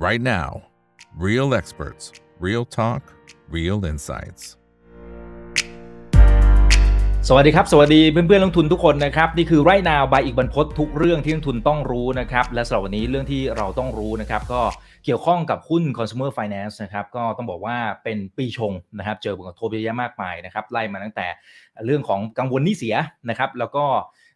right now. Real experts, real talk, real insights. สวัสดีครับ สวัสดีเพื่อนเพื่อนๆลงทุนทุกคนนะครับ นี่คือไรนาวบายอีกบรรพททุกเรื่องที่นักทุนต้องรู้นะครับ และสำหรับวันนี้เรื่องที่เราต้องรู้นะครับ ก็เกี่ยวข้องกับหุ้น consumer finance นะครับ ก็ต้องบอกว่าเป็นปีชงนะครับ เจอผลกระทบเยอะแยะมากมายนะครับ ไล่มาตั้งแต่เรื่องของกังวลหนี้เสียนะครับ แล้วก็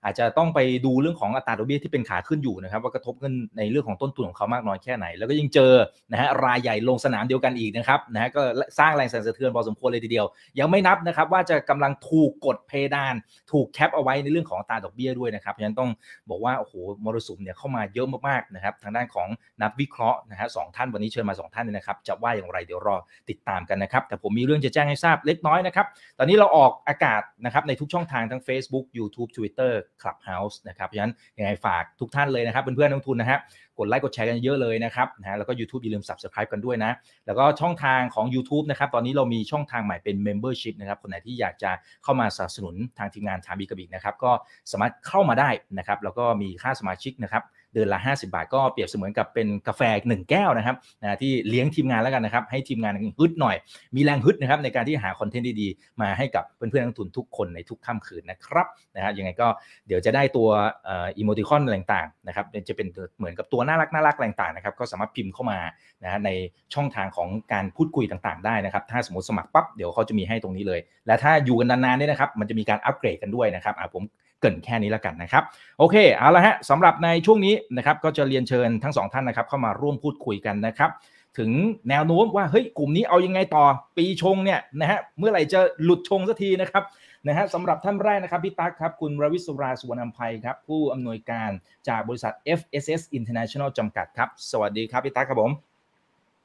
อาจจะต้องไปดูเรื่องของอัตราดอกเบี้ยที่เป็นขาขึ้นอยู่นะครับว่ากระทบกันในเรื่องของต้นทุนของเขามากน้อยแค่ไหน แล้วก็ยังเจอนะฮะรายใหญ่ลงสนามเดียวกันอีกนะครับนะฮะก็สร้างแรงสั่นสะเทือนพอสมควรเลยทีเดียว ยังไม่นับนะครับว่าจะกำลังถูกกดเพดาน ถูกแคปเอาไว้ในเรื่องของอัตราดอกเบี้ยด้วยนะครับเพราะฉะนั้นต้องบอกว่าโอ้โหมรสุมเนี่ยเข้ามาเยอะมากๆนะครับทางด้านของนักวิเคราะห์นะฮะสองท่านวันนี้เชิญมาสองท่านเลยนะครับจะว่าอย่างไรเดี๋ยวรอติดตามกันนะครับแต่ผมมีเรื่องจะแจ้งให้ทราบเล็กน้อยนะครับตอนนี้เราออกอากาศนะครับในทุกช่องทางทั้ง Facebook YouTube Twitter Clubhouse นะครับเพราะฉะนั้นยังไงฝากทุกท่านเลยนะครับเพื่อนๆนักทุนนะฮะกดไลค์กดแชร์กันเยอะเลยนะครับนะฮะแล้วก็ YouTube อย่าลืม Subscribe กันด้วยนะ แล้วก็ช่องทางของ YouTube นะครับตอนนี้เรามีช่องทางใหม่เป็น Membership นะครับคนไหนที่อยากจะเข้ามาสนับสนุนทางทีมงานทามีกระบิกนะครับก็สามารถเข้ามาได้นะครับแล้วก็มีค่าสมาชิกนะครับ เดือนละ 50 บาท ก็เปรียบเสมือนกับเป็นกาแฟหนึ่งแก้วนะครับนะที่เลี้ยงทีมงานแล้วกันนะครับให้ทีมงานฮึดหน่อย มีแรงฮึดนะครับในการที่หาคอนเทนต์ดีๆ มาให้กับเพื่อนๆนักทุนทุกคนในทุกค่ำคืนนะครับนะฮะยังไงก็เดี๋ยวจะได้ตัวอีโมติคอนอะไรต่างๆนะครับจะเป็นเหมือนกับตัวน่ารักน่ารักอะไรต่างๆนะครับก็สามารถพิมพ์เข้ามานะฮะในช่องทางของการพูดคุยต่างๆ ได้นะครับ ถ้าสมมติสมัครปั๊บเดี๋ยวเขาจะมีให้ตรงนี้เลย และถ้าอยู่กันนานๆเนี่ยนะครับ มันจะมีการอัปเกรดกันด้วยนะครับอะผม เกรินแค่นี้แล้วกันนะครับ โอเคเอาละฮะสำหรับในช่วงนี้นะครับก็จะเรียนเชิญทั้งสองท่านนะครับเข้ามาร่วมพูดคุยกันนะครับถึงแนวโน้มว่าเฮ้ยกลุ่มนี้เอายังไงต่อปีชงเนี่ยนะฮะเมื่อไหร่จะหลุดชงสักทีนะครับนะฮะสำหรับท่านแรกนะครับพี่ตั๊กครับคุณรวิศราสุวรรณอัมภัยครับผู้อำนวยการจากบริษัท FSS International จำกัดครับ สวัสดีครับพี่ตั๊กครับผม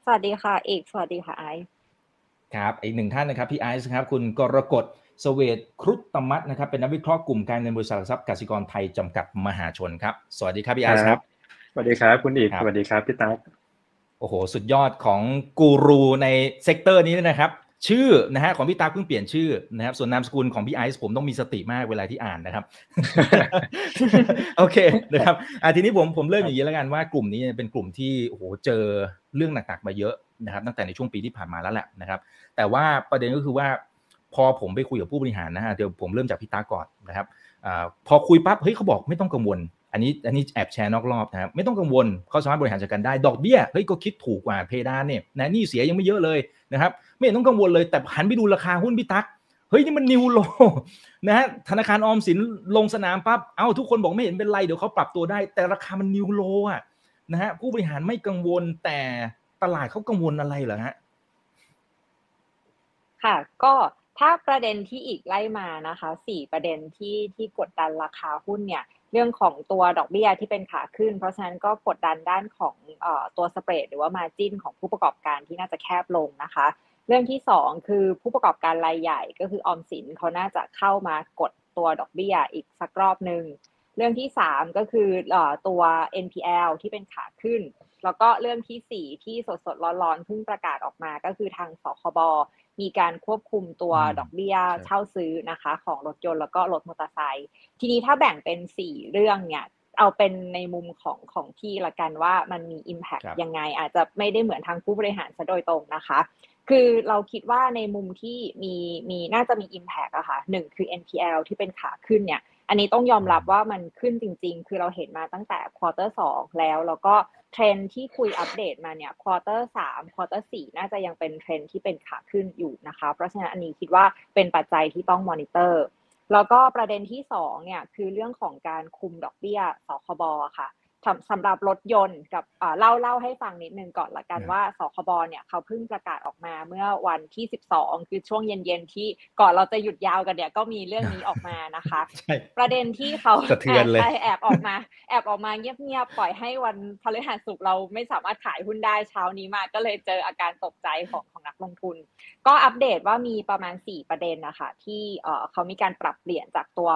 สวัสดีค่ะเอกสวัสดีค่ะไอซ์ครับอีกหนึ่งท่านนะครับพี่ไอซ์ครับคุณกรกฎ สเวตครุฑตมัตนะครับเป็นนักวิเคราะห์กลุ่มการเงินบริษัทหลักทรัพย์กสิกรไทยจำกัดมหาชนครับ สวัสดีครับพี่ไอซ์ครับสวัสดีครับคุณไอซ์ครับสวัสดีครับพี่ตั๊กโอ้โห สุดยอดของกูรูใน sector นี้นะครับ ชื่อนะฮะของพี่ตาเพิ่งเปลี่ยนชื่อนะครับ ส่วนนามสกุลของพี่ไอซ์ผมต้องมีสติมากเวลาที่อ่านนะครับ โอเคนะครับอะทีนี้ผมผมเริ่มอย่างนี้แล้วกันว่ากลุ่มนี้เป็นกลุ่มที่โอ้โหเจอเรื่องหนักๆมาเยอะนะครับ ตั้งแต่ในช่วงปีที่ผ่านมาแล้วแหละนะครับ แต่ว่าประเด็นก็คือว่า พอผมไปคุยกับผู้บริหารนะฮะเดี๋ยวผมเริ่มจากพี่ตาก่อนนะครับอาพอคุยปั๊บเฮ้ยเขาบอกไม่ต้องกังวล อันนี้อันนี้แอบแชร์นอกรอบนะครับไม่ต้องกังวลเขาสามารถบริหารจัดการได้ดอกเบี้ยเฮ้ยก็คิดถูกกว่าเพดานเนี่ยนะนี่เสียยังไม่เยอะเลยนะครับไม่ต้องกังวลเลยแต่หันไปดูราคาหุ้นพี่ตั๊กเฮ้ยนี่มันนิวโลนะฮะธนาคารออมสินลงสนามปั๊บเอ้าทุกคนบอกไม่เห็นเป็นไรเดี๋ยวเขาปรับตัวได้ แต่ราคามันนิวโลอะนะฮะผู้บริหารไม่กังวลแต่ตลาดเขากังวลอะไรเหรอฮะค่ะก็ ถ้าประเด็นที่อีกไล่มานะคะสี่ประเด็นที่ที่กดดันราคาหุ้นเนี่ยเรื่องของตัวดอกเบี้ยที่เป็นขาขึ้น เพราะฉะนั้นก็กดดันด้านของอตัวสเปรดหรือว่ามาจินของผู้ประกอบการที่น่าจะแคบลงนะคะ เรื่องที่สองคือผู้ประกอบการรายใหญ่ก็คือออมสินเขาน่าจะเข้ามากดตัวดอกเบี้ยอีกสักรอบหนึ่งเรื่องที่สามก็คืออตัว NPL ที่เป็นขาขึ้น แล้วก็เรื่องที่สี่ที่สดสดๆร้อนๆเพิ่งประกาศออกมาก็คือทางสคบ มีการควบคุมตัวอืมดอกเบี้ยครับเช่าซื้อนะคะ ของรถยนต์แล้วก็รถมอเตอร์ไซค์ทีนี้ถ้าแบ่งเป็นสี่เรื่องเนี่ยเอาเป็นในมุมของของพี่ละกันว่ามันมี Impact ครับยังไงอาจจะไม่ได้เหมือนทางผู้บริหารซะโดยตรงนะคะ คือเราคิดว่าในมุมที่มีมีน่าจะมี Impact อะค่ะหนึ่งคือ NPL ที่เป็นขาขึ้นเนี่ย อันนี้ต้องยอมรับว่ามันขึ้นจริง ๆ คือเราเห็นมาตั้งแต่ quarter สองแล้ว แล้วก็ เทรนที่คุยอัปเดตมาเนี่ย quarter สาม quarter สี่น่าจะยังเป็นเทรนที่เป็นขาขึ้นอยู่นะคะ เพราะฉะนั้นอันนี้คิดว่าเป็นปัจจัยที่ต้องมอนิเตอร์ แล้วก็ประเด็นที่สองเนี่ยคือเรื่องของการคุมดอกเบี้ยสคบค่ะ สำสำหรับรถยนต์กับอ่าเล่าเล่าให้ฟังนิดนึงก่อนละกันครับว่าสคบเนี่ยเขาเพิ่งประกาศออกมาเมื่อวันที่ 12 คือช่วงเย็นๆที่ก่อนเราจะหยุดยาวกันเนี่ยก็มีเรื่องนี้ออกมานะคะใช่ประเด็นที่เขาสะเทือนเลยใช่แอบออกมาแอบออกมาเงียบๆปล่อยให้วันพฤหัสศุกร์เราไม่สามารถขายหุ้นได้เช้านี้มาก็เลยเจออาการตกใจของของนักลงทุน ก็อัปเดตว่ามีประมาณ 4 ประเด็นนะคะที่เอ่อเขามีการปรับเปลี่ยนจากตัว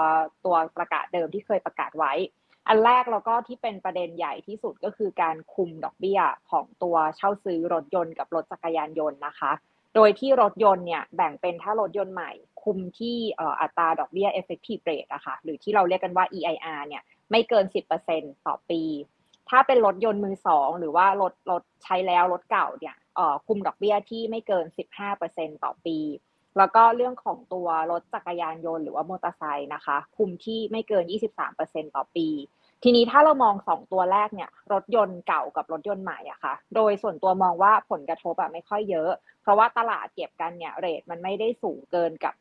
ตัวประกาศเดิมที่เคยประกาศไว้ อันแรกแล้วก็ที่เป็นประเด็นใหญ่ที่สุดก็คือการคุมดอกเบี้ยของตัวเช่าซื้อรถยนต์กับรถจักรยานยนต์นะคะ โดยที่รถยนต์เนี่ยแบ่งเป็นถ้ารถยนต์ใหม่ คุมที่อัตราดอกเบี้ย effective rate อะคะหรือที่เราเรียกกันว่า EIR เนี่ยไม่เกิน 10%ต่อปี ถ้าเป็นรถยนต์มือสองหรือว่ารถรถใช้แล้วรถเก่าเนี่ยคุมดอกเบี้ยที่ไม่เกิน 15%ต่อปี แล้วก็เรื่องของตัวรถจักรยานยนต์หรือว่ามอเตอร์ไซค์นะคะ คุมที่ไม่เกิน 23%ต่อปี ทีนี้ถ้าเรามองสองตัวแรกเนี่ย รถยนต์เก่ากับรถยนต์ใหม่อะค่ะ โดยส่วนตัวมองว่าผลกระทบอะไม่ค่อยเยอะ เพราะว่าตลาดเก็บกันเนี่ยเรทมันไม่ได้สูงเกินกับ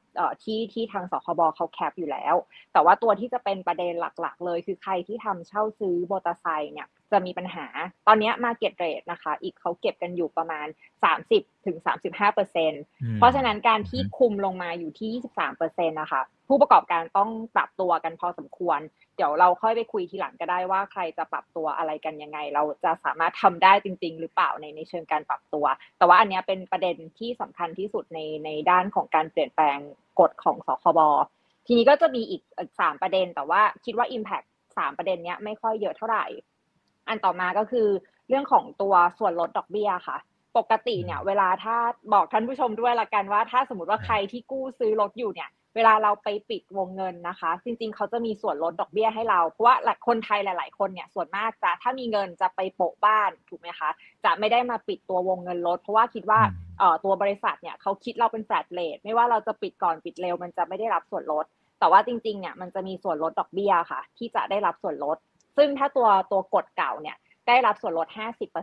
ที่ที่ทางสคบเขาแคปอยู่แล้ว แต่ว่าตัวที่จะเป็นประเด็นหลักๆ เลย คือใครที่ทำเช่าซื้อมอเตอร์ไซค์เนี่ย จะมีปัญหา ตอนนี้มาเก็ตเรทนะคะ อีกเขาเก็บกันอยู่ประมาณ 30ถึง35เปอร์เซ็นต์เพราะฉะนั้นการที่คุมลงมาอยู่ที่ 23เปอร์เซ็นต์นะคะ ผู้ประกอบการต้องปรับตัวกันพอสมควร เดี๋ยวเราค่อยไปคุยทีหลังก็ได้ว่าใครจะปรับตัวอะไรกันยังไง เราจะสามารถทำได้จริง ๆ หรือเปล่าในในเชิงการปรับตัว แต่ว่าอันนี้เป็นประเด็นที่สำคัญที่สุดในในด้านของการเปลี่ยนแปลงกฎของสคบทีนี้ก็จะมีอีกสามประเด็น แต่ว่าคิดว่า Impact สามประเด็นนี้ไม่ค่อยเยอะเท่าไหร่ อันต่อมาก็คือเรื่องของตัวส่วนลดดอกเบี้ยค่ะ ปกติเนี่ย เวลาถ้าบอกท่านผู้ชมด้วยละกันว่า ถ้าสมมติว่าใครที่กู้ซื้อรถอยู่เนี่ย เวลาเราไปปิดวงเงินนะคะ จริง ๆ เขาจะมีส่วนลดดอกเบี้ยให้เรา เพราะว่าคนไทยหลาย ๆ คนเนี่ยส่วนมากจะถ้ามีเงินจะไปโปะบ้านถูกไหมคะจะไม่ได้มาปิดตัววงเงินรถเพราะว่าคิดว่าเอ่อตัวบริษัทเนี่ยเขาคิดเราเป็นแฟลตเลทไม่ว่าเราจะปิดก่อนปิดเร็วมันจะไม่ได้รับส่วนลดแต่ว่าจริงๆเนี่ยมันจะมีส่วนลดดอกเบี้ยค่ะ ที่จะได้รับส่วนลด ซึ่งถ้าตัวตัวกฎเก่าเนี่ยได้รับส่วนลด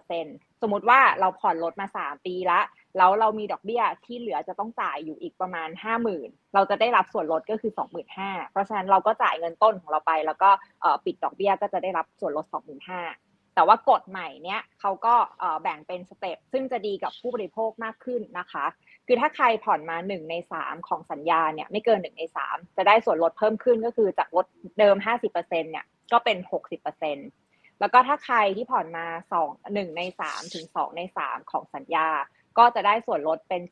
50%สมมติว่าเราผ่อนรถมา 3 ปีละ แล้วเรามีดอกเบี้ยที่เหลือจะต้องจ่ายอยู่อีกประมาณ 50,000 เราจะได้รับส่วนลดก็คือ 25,000 เพราะฉะนั้นเราก็จ่ายเงินต้นของเราไป แล้วก็ปิดดอกเบี้ยก็จะได้รับส่วนลด 25,000 แต่ว่ากฎใหม่เนี้ยเขาก็แบ่งเป็นสเต็ปซึ่งจะดีกับผู้บริโภคมากขึ้นนะคะ คือถ้าใครผ่อนมา 1 ใน 3 ของสัญญาเนี่ยไม่เกิน 1 ใน 3 จะได้ส่วนลดเพิ่มขึ้นก็คือจากลดเดิม 50%เนี่ย ก็เป็น60%แล้วก็ถ้าใครที่ผ่อนมา2 1ใน3ถึง2ใน3ของสัญญา ก็จะได้ส่วนลดเป็น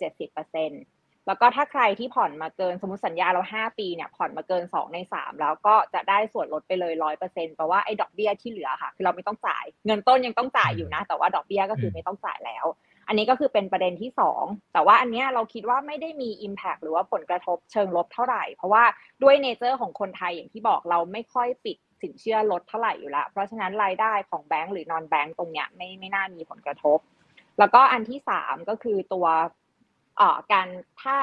70%แล้วก็ถ้าใครที่ผ่อนมาเกินสมมติสัญญาเรา5ปีเนี่ยผ่อนมาเกิน2ใน3แล้วก็จะได้ส่วนลดไปเลย100%แปลว่าไอ้ดอกเบี้ยที่เหลือค่ะคือเราไม่ต้องจ่าย เงินต้นยังต้องจ่ายอยู่นะ แต่ว่าดอกเบี้ยก็คือไม่ต้องจ่ายแล้ว อันนี้ก็คือเป็นประเด็นที่2แต่ว่าอันนี้เราคิดว่าไม่ได้มี Impact หรือว่าผลกระทบเชิงลบเท่าไหร่ เพราะว่าด้วยเนเจอร์ของคนไทยอย่างที่บอกเราไม่ค่อยปิด สินเชื่อลดเท่าไหร่อยู่แล้ว เพราะฉะนั้นรายได้ของแบงก์หรือนอนแบงก์ตรงเนี้ยไม่ไม่น่ามีผลกระทบ แล้วก็อันที่สามก็คือตัวเอ่อการถ้า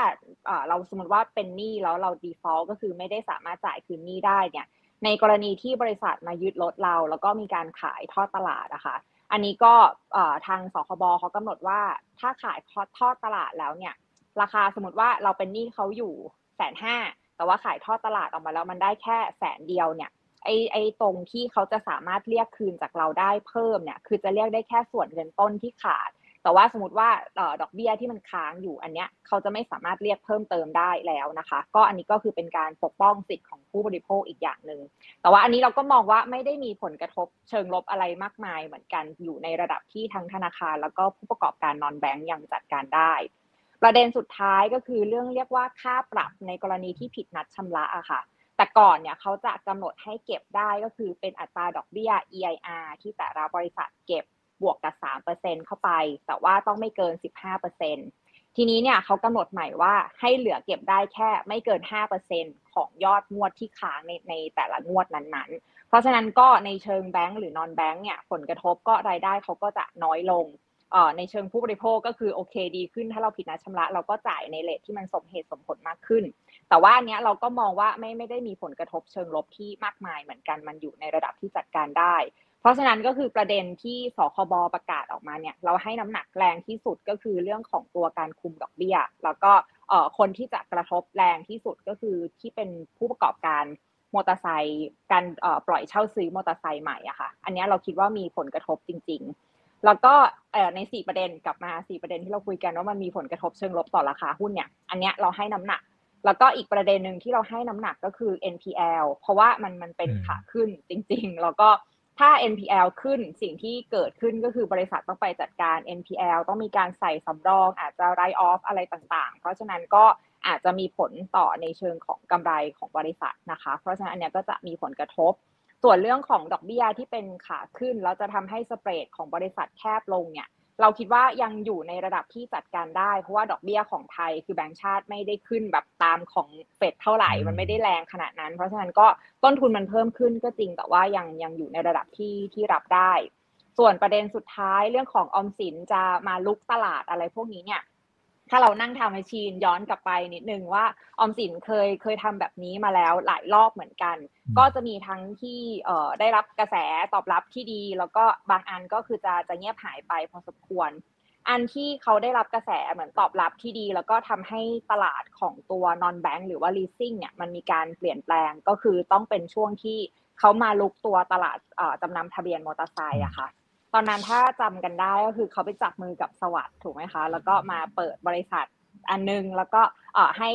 เอ่อเราสมมติว่าเป็นหนี้แล้วเรา default ก็คือไม่ได้สามารถจ่ายคืนหนี้ได้เนี่ย ในกรณีที่บริษัทมายึดรถเรา แล้วก็มีการขายทอดตลาดนะคะอันนี้ก็ทางสคบเขากำหนดว่าถ้าขายทอดตลาดแล้วเนี่ย ราคาสมมติว่าเราเป็นหนี้เขาอยู่แสนห้าแต่ว่าขายทอดตลาดออกมาแล้วมันได้แค่แสนเดียวเนี่ย ไอ้ไอตรงที่เขาจะสามารถเรียกคืนจากเราได้เพิ่มเนี่ย คือจะเรียกได้แค่ส่วนเงินต้นที่ขาด แต่ว่าสมมติว่าดอกเบี้ยที่มันค้างอยู่อันเนี้ยเขาจะไม่สามารถเรียกเพิ่มเติมได้แล้วนะคะ ก็อันนี้ก็คือเป็นการปกป้องสิทธิ์ของผู้บริโภคอีกอย่างหนึ่งแต่ว่าอันนี้เราก็มองว่าไม่ได้มีผลกระทบเชิงลบอะไรมากมายเหมือนกันอยู่ในระดับที่ทั้งธนาคาร แล้วก็ผู้ประกอบการนอนแบงก์ยังจัดการได้ประเด็นสุดท้ายก็คือเรื่องเรียกว่าค่าปรับในกรณีที่ผิดนัดชำระอะค่ะ แต่ก่อนเนี่ยเขาจะกำหนดให้เก็บได้ก็คือเป็นอัตราดอกเบี้ย EIR ที่แต่ละบริษัทเก็บบวกกับ 3%เข้าไป แต่ว่าต้องไม่เกิน 15%ทีนี้เนี่ยเขากำหนดใหม่ว่าให้เหลือเก็บได้แค่ไม่เกิน 5%ของยอดงวดที่ค้างในในแต่ละงวดนั้นๆ เพราะฉะนั้นก็ในเชิงแบงก์หรือนอนแบงก์เนี่ยผลกระทบก็รายได้เขาก็จะน้อยลงในเชิงผู้บริโภคก็คือโอเคดีขึ้นถ้าเราผิดนัดชำระเราก็จ่ายในเลทที่มันสมเหตุสมผลมากขึ้น แต่ว่าเนี้ยเราก็มองว่าไม่ไม่ได้มีผลกระทบเชิงลบที่มากมายเหมือนกันมันอยู่ในระดับที่จัดการได้ เพราะฉะนั้นก็คือประเด็นที่สคบประกาศออกมาเนี่ยเราให้น้ำหนักแรงที่สุดก็คือเรื่องของตัวการคุมดอกเบี้ย แล้วก็คนที่จะกระทบแรงที่สุดก็คือที่เป็นผู้ประกอบการมอเตอร์ไซค์การปล่อยเช่าซื้อมอเตอร์ไซค์ใหม่อะค่ะ อันนี้เราคิดว่ามีผลกระทบจริง ๆ แล้วก็ในสี่ประเด็นกลับมาสี่ประเด็นที่เราคุยกันว่ามันมีผลกระทบเชิงลบต่อราคาหุ้นเนี่ย อันนี้เราให้น้ำหนัก แล้วก็อีกประเด็นหนึ่งที่เราให้น้ำหนักก็คือ NPL เพราะว่ามันมันเป็นขาขึ้นจริง ๆ แล้วก็ถ้า NPL ขึ้นสิ่งที่เกิดขึ้นก็คือบริษัทต้องไปจัดการ NPL ต้องมีการใส่สำรอง อาจจะ write off อะไรต่างๆ เพราะฉะนั้นก็อาจจะมีผลต่อในเชิงของกำไรของบริษัทนะคะ เพราะฉะนั้นอันนี้ก็จะมีผลกระทบ ส่วนเรื่องของดอกเบี้ยที่เป็นขาขึ้นแล้วจะทำให้สเปรดของบริษัทแคบลงเนี่ย เราคิดว่ายังอยู่ในระดับที่จัดการได้ เพราะว่าดอกเบี้ยของไทยคือแบงก์ชาติไม่ได้ขึ้นแบบตามของเฟดเท่าไหร่ มันไม่ได้แรงขนาดนั้น เพราะฉะนั้นก็ต้นทุนมันเพิ่มขึ้นก็จริงแต่ว่ายังยังอยู่ในระดับที่ที่รับได้ ส่วนประเด็นสุดท้ายเรื่องของออมสินจะมาลุกตลาดอะไรพวกนี้เนี่ย ถ้าเรานั่งทำแมชชีนย้อนกลับไปนิดนึงว่าออมสินเคยเคยทำแบบนี้มาแล้วหลายรอบเหมือนกัน ก็จะมีทั้งที่เอ่อได้รับกระแสตอบรับที่ดี แล้วก็บางอันก็คือจะจะเงียบหายไปพอสมควร อันที่เขาได้รับกระแสเหมือนตอบรับที่ดี แล้วก็ทำให้ตลาดของตัว non bank หรือว่า leasing เนี่ยมันมีการเปลี่ยนแปลงก็คือต้องเป็นช่วงที่เขามาลุกตัวตลาดจำนำทะเบียนมอเตอร์ไซค์อะค่ะ ตอนนั้นถ้าจำกันได้ก็คือเขาไปจับมือกับสวัสดิ์ถูกไหมคะ แล้วก็มาเปิดบริษัทอันนึง แล้วก็ให้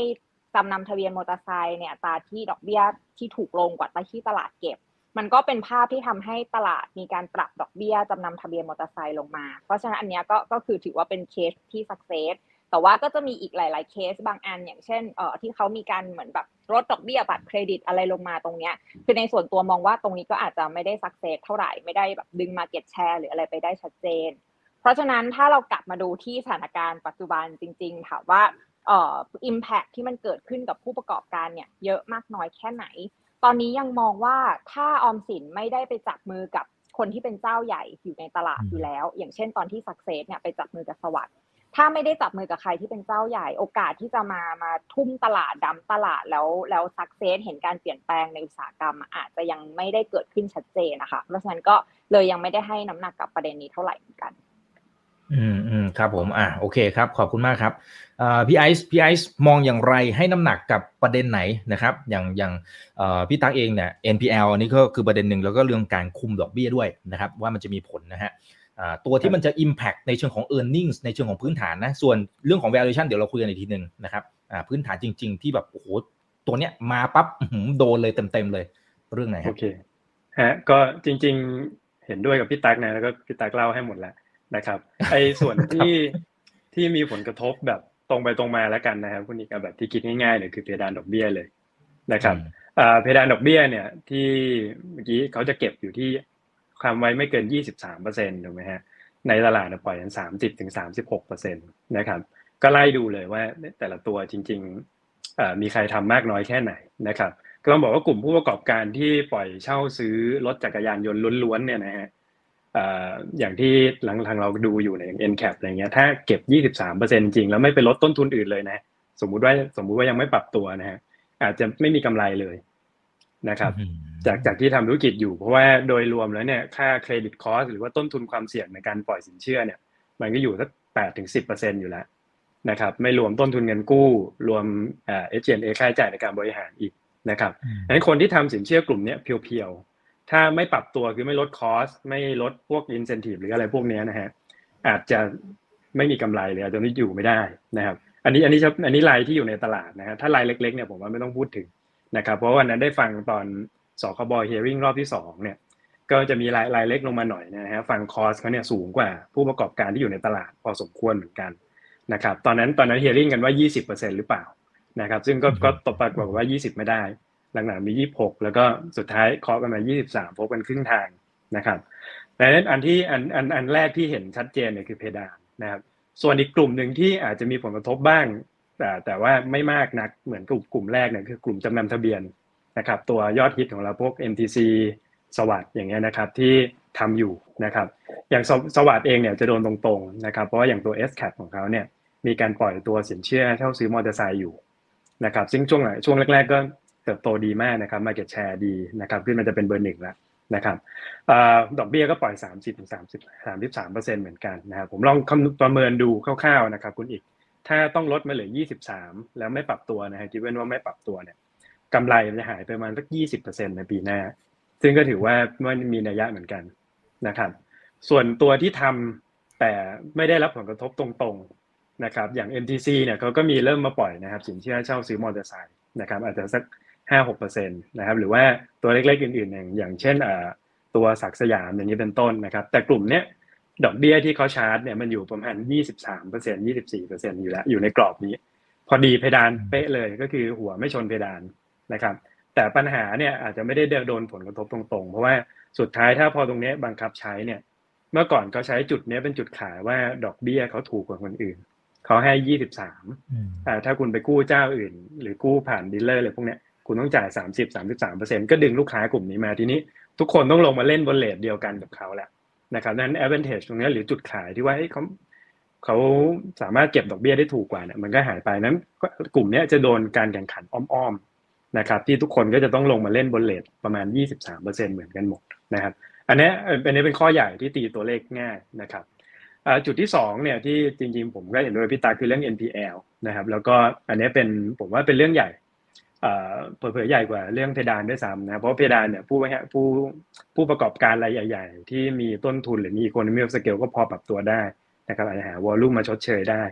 จำนำทะเบียนมอเตอร์ไซค์เนี่ยตาที่ดอกเบี้ยที่ถูกลงกว่าตาที่ตลาดเก็บ มันก็เป็นภาพที่ทำให้ตลาดมีการปรับดอกเบี้ยจำนำทะเบียนมอเตอร์ไซค์ลงมา เพราะฉะนั้นอันนี้ก็ก็คือถือว่าเป็นเคสที่ success แต่ว่าก็จะมีอีกหลาย ๆ เคสบางอัน อย่างเช่นเอ่อที่เขามีการเหมือนแบบลดดอกเบี้ยบัตรเครดิตอะไรลงมาตรงเนี้ยคือในส่วนตัวมองว่าตรงนี้ก็อาจจะไม่ได้ success เท่าไหร่ไม่ได้แบบดึง market share หรืออะไรไปได้ชัดเจน เพราะฉะนั้นถ้าเรากลับมาดูที่สถานการณ์ปัจจุบันจริง ๆ ถามว่าเอ่อ impact ที่มันเกิดขึ้นกับผู้ประกอบการเนี่ยเยอะมากน้อยแค่ไหน ตอนนี้ยังมองว่าถ้าออมสินไม่ได้ไปจับมือกับคนที่เป็นเจ้าใหญ่อยู่ในตลาดอยู่แล้ว อย่างเช่นตอนที่ success เนี่ยไปจับมือกับสวัสดิ์ ถ้าไม่ได้จับมือกับใครที่เป็นเจ้าใหญ่โอกาสที่จะมามาทุ่มตลาดดำตลาดแล้วแล้วสักเซสเห็นการเปลี่ยนแปลงในอุตสาหกรรม อาจจะยังไม่ได้เกิดขึ้นชัดเจนนะคะเพราะฉะนั้นก็เลยยังไม่ได้ให้น้ำหนักกับประเด็นนี้เท่าไหร่เหมือนกัน อืมอืมครับผมอะโอเคครับ ขอบคุณมากครับอ่าพี่ไอซ์พี่ไอซ์มองอย่างไรให้น้ำหนักกับประเด็นไหนนะครับ อย่างอย่างเอ่อพี่ตั๊กเองเนี่ย NPL อันนี้ก็คือประเด็นหนึ่งแล้วก็เรื่องการคุมดอกเบี้ยด้วยนะครับ ว่ามันจะมีผลนะฮะ ตัวที่มันจะ Impact ในเชิงของ e a r n i n g ในเชิงของพื้นฐานนะ ส่วนเรื่องของ valuation เดี๋ยวเราคุยกันอีกทีหนึ่งนะครับอ่าพื้นฐานจริง ๆ ที่แบบโอ้โหตัวเนี้ยมาปั๊บโดนเลยเต็มๆเลยเรื่องไหนครับโอเคฮะก็จริง ๆเห็นด้วยกับพี่ตั๊กนะแล้วก็พี่ตั๊กเล่าให้หมดแล้วนะครับไอ้ส่วนที่ที่มีผลกระทบแบบตรงไปตรงมาแล้วกันนะครับคุณอีกแบบที่คิดง่ายๆเลยคือเพดานดอกเบี้ยเลยนะครับเพดานดอกเบี้ยเนี่ยที่เมื่อกี้เขาจะเก็บอยู่ที่ ความไว้ไม่เกิน 23เปอร์เซ็นต์ถูกไหมฮะในตลาดปล่อยกัน30ถึง36เปอร์เซ็นต์นะครับก็ไล่ดูเลยว่าแต่ละตัวจริงๆมีใครทำมากน้อยแค่ไหนนะครับก็ต้องบอกว่ากลุ่มผู้ประกอบการที่ปล่อยเช่าซื้อรถจักรยานยนต์ล้วนๆเนี่ยนะฮะอย่างที่หลังทางเราดูอยู่ในอย่าง NCAP อะไรเงี้ยถ้าเก็บ 23%จริงแล้วไม่ไปลดต้นทุนอื่นเลยนะ สมมุติว่าสมมุติว่ายังไม่ปรับตัวนะฮะอาจจะไม่มีกำไรเลยนะครับ จากจากที่ทำธุรกิจอยู่ เพราะว่าโดยรวมแล้วเนี่ยค่าเครดิตคอสหรือว่าต้นทุนความเสี่ยงในการปล่อยสินเชื่อเนี่ย มันก็อยู่สักแปดถึงสิบเปอร์เซ็นอยู่แล้วนะครับ ไม่รวมต้นทุนเงินกู้ รวมเอ่อเอเจนเอค่าใช้จ่ายในการบริหารอีกนะครับดังนั้นคนที่ทำสินเชื่อกลุ่มนี้เพียวถ้าไม่ปรับตัวคือไม่ลดคอสไม่ลดพวกอินเซนティブหรืออะไรพวกนี้นะฮะอาจจะไม่มีกำไรเลยอาจจะไม่อยู่ไม่ได้นะครับ อันนี้อันนี้อันนี้รายที่อยู่ในตลาดนะฮะถ้ารายเล็กๆเนี่ยผมว่าไม่ต้องพูดถึงนะครับ เพราะวันนั้นได้ฟังตอน สคบเฮริ่งรอบที่สองเนี่ยก็จะมีรายรายเล็กลงมาหน่อยนะฮะฟังคอสเขาเนี่ยสูงกว่าผู้ประกอบการที่อยู่ในตลาดพอสมควรเหมือนกันนะครับตอนนั้นตอนนั้นเฮริ่งกันว่า 20%หรือเปล่านะครับซึ่งก็ก็ตบปากบอกว่า 20 ไม่ได้หลังๆมี 26 แล้วก็สุดท้ายเคาะกันมา 23 พบกันครึ่งทางนะครับดังนั้นอันที่อันอันอันแรกที่เห็นชัดเจนเนี่ยคือเพดานนะครับส่วนอีกกลุ่มหนึ่งที่อาจจะมีผลกระทบบ้าง แต่แต่ว่าไม่มากนักเหมือนกลุ่มกลุ่มแรกเนี่ยคือกลุ่มจำนำทะเบียน นะครับตัวยอดฮิตของเราพวก MTC สวัสด์อย่างเงี้ยนะครับที่ทำอยู่นะครับอย่างสวัสด์เองเนี่ยจะโดนตรงๆนะครับเพราะว่าอย่างตัว S cap ของเขาเนี่ยมีการปล่อยตัวสินเชื่อเช่าซื้อมอเตอร์ไซค์อยู่นะครับซึ่งช่วงไหนช่วงแรก ๆ ก็เติบโตดีมากนะครับ Market Share ดีนะครับขึ้นมันจะเป็นเบอร์หนึ่งแล้วนะครับดอกเบี้ยก็ปล่อย 30ถึง30 33เปอร์เซ็นต์เหมือนกันนะครับผมลองคำประเมินดูคร่าวๆนะครับคุณอีก ถ้าต้องลดมาเหลือ 23 แล้วไม่ปรับตัวนะฮะคิดว่าไม่ปรับตัวเนี่ย กำไรจะหายไปประมาณสัก20เปอร์เซ็นต์ในปีหน้า ซึ่งก็ถือว่ามันมีนัยยะเหมือนกันนะครับ ส่วนตัวที่ทำแต่ไม่ได้รับผลกระทบตรงๆนะครับ อย่าง MTC เนี่ยเขาก็มีเริ่มมาปล่อยนะครับ สินเชื่อเช่าซื้อมอเตอร์ไซค์นะครับอาจจะสักห้าหกเปอร์เซ็นต์นะครับ หรือว่าตัวเล็กๆอื่นๆอย่างอย่างเช่นตัวศักดิ์สยามอย่างนี้เป็นต้นนะครับ แต่กลุ่มเนี้ยดอกเบี้ยที่เขาชาร์จเนี่ยมันอยู่ประมาณยี่สิบสามเปอร์เซ็นยี่สิบสี่เปอร์เซ็นอยู่แล้วอยู่ในกรอบนี้ พอดีเพดานเป๊ะเลยก็คือหัวไม่ชนเพดาน นะครับ แต่ปัญหาเนี่ยอาจจะไม่ได้โดนผลกระทบตรงๆ เพราะว่าสุดท้ายถ้าพอตรงนี้บังคับใช้เนี่ย เมื่อก่อนเขาใช้จุดนี้เป็นจุดขายว่าดอกเบี้ยเขาถูกกว่าคนอื่นเขาให้ยี่สิบสามถ้าคุณไปกู้เจ้าอื่น หรือกู้ผ่านดีลเลอร์อะไรพวกเนี้ยคุณต้องจ่ายสามสิบสามสิบสามเปอร์เซ็นก็ดึงลูกค้ากลุ่มนี้มาทีนี้ ทุกคนต้องลงมาเล่นบน rate เดียวกันกับเขาแหละนะครับนั้น advantage ตรงนี้หรือจุดขายที่ว่าเขาเขาสามารถเก็บดอกเบี้ยได้ถูกกว่าเนี่ยมันก็หายไปนั้น กลุ่มนี้จะโดนการแข่งขันอ้อมๆ นะครับที่ทุกคนก็จะต้องลงมาเล่นบน rate ประมาณ 23%เหมือนกันหมดนะครับอันนี้อันนี้เป็นข้อใหญ่ที่ตีตัวเลขง่ายนะครับจุดที่2เนี่ยที่จริงๆผมก็เห็นด้วยพี่ตาคือเรื่อง NPL นะครับแล้วก็อันนี้เป็นผมว่าเป็นเรื่องใหญ่เผยใหญ่กว่าเรื่องเพดานด้วยซ้ำนะเพราะเพดานเนี่ยผู้ผู้ผู้ประกอบการรายใหญ่ ๆ ที่มีต้นทุนหรือมี economy of scale ก็พอปรับตัวได้นะครับอาจจะหาวอลลุ่มมาชดเชยได้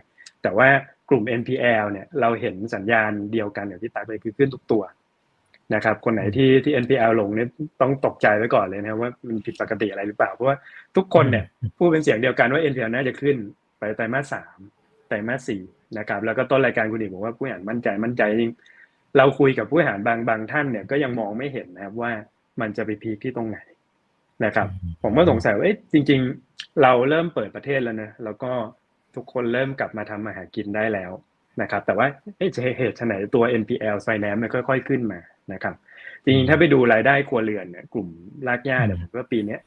แต่ว่ากลุ่ม NPL เนี่ยเราเห็นสัญญาณเดียวกันอย่างที่ตาไปคือขึ้นทุกตัวนะครับ คนไหนที่ที่ NPL ลงเนี่ยต้องตกใจไว้ก่อนเลยนะว่ามันผิดปกติอะไรหรือเปล่า เพราะว่าทุกคนเนี่ยพูดเป็นเสียงเดียวกันว่า NPL น่าจะขึ้นไปไตรมาสสามไตรมาสสี่นะครับ แล้วก็ต้นรายการคุณอีกบอกว่าผู้บริหารมั่นใจมั่นใจจริงเราคุยกับผู้บริหารบางบางท่านเนี่ยก็ยังมองไม่เห็นนะครับว่ามันจะไปพีคที่ตรงไหนนะครับ ผมก็สงสัยว่าจริง ๆ เราเริ่มเปิดประเทศแล้วนะแล้วก็ ทุกคนเริ่มกลับมาทำมาหากินได้แล้วนะครับ แต่ว่าเหตุไหนตัว NPL finance มันค่อย ๆ ขึ้นมานะครับ จริงๆ ถ้าไปดูรายได้ครัวเรือนเนี่ยกลุ่มรากหญ้าเนี่ยผมว่าปีนี้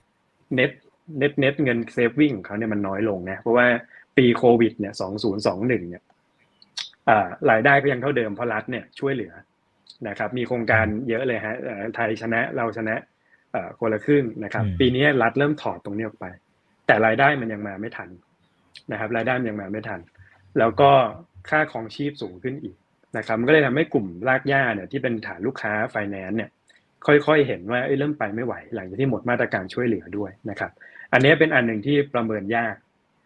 net net net เงิน saving ของเขาเนี่ยมันน้อยลงนะ เพราะว่าปีโควิดเนี่ยสองศูนย์สองหนึ่งเนี่ยรายได้ก็ยังเท่าเดิมเพราะรัฐเนี่ยช่วยเหลือนะครับ มีโครงการเยอะเลยฮะไทยชนะเราชนะคนละครึ่งนะครับ ปีนี้รัฐเริ่มถอดตรงนี้ออกไป แต่รายได้มันยังมาไม่ทัน นะครับรายได้มันยังมาไม่ทัน แล้วก็ค่าครองชีพสูงขึ้นอีกนะครับมันก็เลยทำให้กลุ่มรากหญ้าเนี่ยที่เป็นฐานลูกค้าไฟแนนซ์เนี่ยค่อยๆเห็นว่าเริ่มไปไม่ไหว หลังจากที่หมดมาตรการช่วยเหลือด้วยนะครับ อันนี้เป็นอันหนึ่งที่ประเมินยาก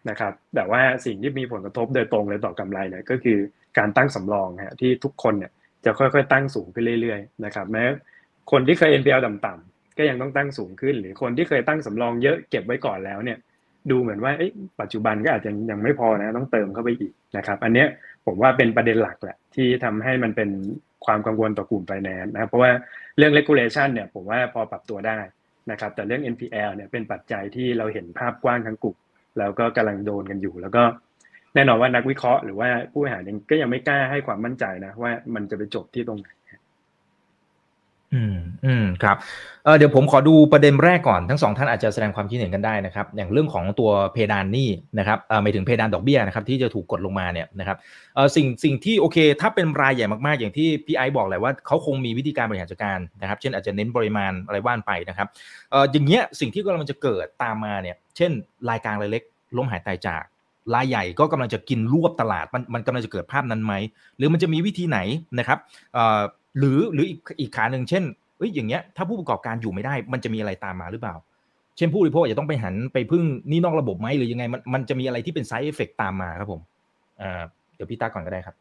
นะครับ แต่ว่าสิ่งที่มีผลกระทบโดยตรงเลยต่อกำไรเนี่ยก็คือการตั้งสำรองฮะที่ทุกคนเนี่ยจะค่อยๆ ตั้งสูงขึ้นเรื่อยๆนะครับแม้คนที่เคย NPL ต่ำๆก็ยังต้องตั้งสูงขึ้น หรือคนที่เคยตั้งสำรองเยอะเก็บไว้ก่อนแล้วเนี่ย ดูเหมือนว่าปัจจุบันก็อาจจะยังไม่พอนะต้องเติมเข้าไปอีกนะครับอันนี้ผมว่าเป็นประเด็นหลักแหละที่ทำให้มันเป็นความกังวลต่อกลุ่มไฟแนนซ์นะเพราะว่าเรื่อง regulation เนี่ยผมว่าพอปรับตัวได้นะครับแต่เรื่อง NPL เนี่ยเป็นปัจจัยที่เราเห็นภาพกว้างทั้งกลุ่มแล้วก็กำลังโดนกันอยู่ แล้วก็แน่นอนว่านักวิเคราะห์หรือว่าผู้บริหารยังก็ยังไม่กล้าให้ความมั่นใจนะว่ามันจะไปจบที่ตรงไหน อืมอืมครับเเดี๋ยวผมขอดูประเด็นแรกก่อนทั้งสองท่านอาจจะแสดงความคิดเห็นกันได้นะครับ อย่างเรื่องของตัวเพดานนี่นะครับเอ่อหมายถึงเพดานดอกเบี้ยนะครับ ที่จะถูกกดลงมาเนี่ยนะครับเออสิ่งสิ่งที่โอเค ถ้าเป็นรายใหญ่มากๆ อย่างที่พี่ไอซ์บอกแหละว่าเขาคงมีวิธีการบริหารจัดการนะครับ เช่นอาจจะเน้นปริมาณอะไรว่านไปนะครับเอออย่างเงี้ยสิ่งที่กำลังจะเกิดตามมาเนี่ย เช่น รายกลางรายเล็กล้มหายตายจากรายใหญ่ก็กำลังจะกินรวบตลาดมันมันกำลังจะเกิดภาพนั้นไหมหรือมันจะมีวิธีไหนนะครับเอ่อ หรือหรืออีกอีกขาหนึ่งเช่นเอ้ยอย่างเงี้ยถ้าผู้ประกอบการอยู่ไม่ได้ มันจะมีอะไรตามมาหรือเปล่า เช่นผู้บริโภคจะต้องไปหันไปพึ่งหนี้นอกระบบไหมหรือยังไงมันมันจะมีอะไรที่เป็น side effect ตามมาครับผมอ่าเดี๋ยวพี่ตักก่อนก็ได้ครับ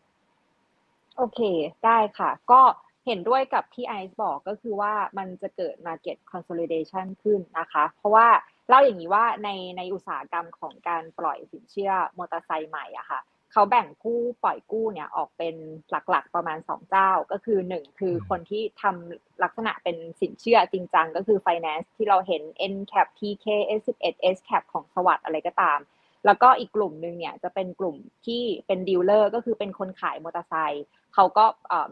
โอเค ได้ค่ะ ก็เห็นด้วยกับที่ไอซ์บอกก็คือว่ามันจะเกิด Market Consolidation ขึ้นนะคะ เพราะว่าเล่าอย่างนี้ว่าในในอุตสาหกรรมของการปล่อยสินเชื่อมอเตอร์ไซค์ใหม่อะค่ะ เขาแบ่งผู้ปล่อยกู้เนี่ยออกเป็นหลักๆประมาณ 2 เจ้า ก็คือ 1 คือคนที่ทำลักษณะเป็นสินเชื่อจริงจังก็คือ finance ที่เราเห็น NCAP TK S11 SCAP ของศรีสวัสดิ์อะไรก็ตาม แล้วก็อีกกลุ่มหนึ่งเนี่ยจะเป็นกลุ่มที่เป็นดีลเลอร์ก็คือเป็นคนขายมอเตอร์ไซค์เขาก็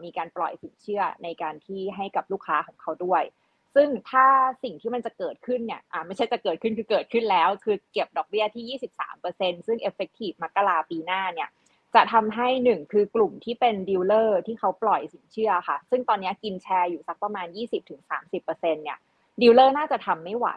มีการปล่อยสินเชื่อในการที่ให้กับลูกค้าของเขาด้วย ซึ่งถ้าสิ่งที่มันจะเกิดขึ้นเนี่ยอ่าไม่ใช่จะเกิดขึ้นคือเกิดขึ้นแล้ว คือเก็บดอกเบี้ยที่ 23%ซึ่ง effective มกราปีหน้าเนี่ยจะทำให้หนึ่งคือกลุ่มที่เป็นดีลเลอร์ที่เขาปล่อยสินเชื่อค่ะ ซึ่งตอนนี้กินแชร์อยู่สักประมาณ 20-30%เนี่ย ดีลเลอร์น่าจะทำไม่ไหว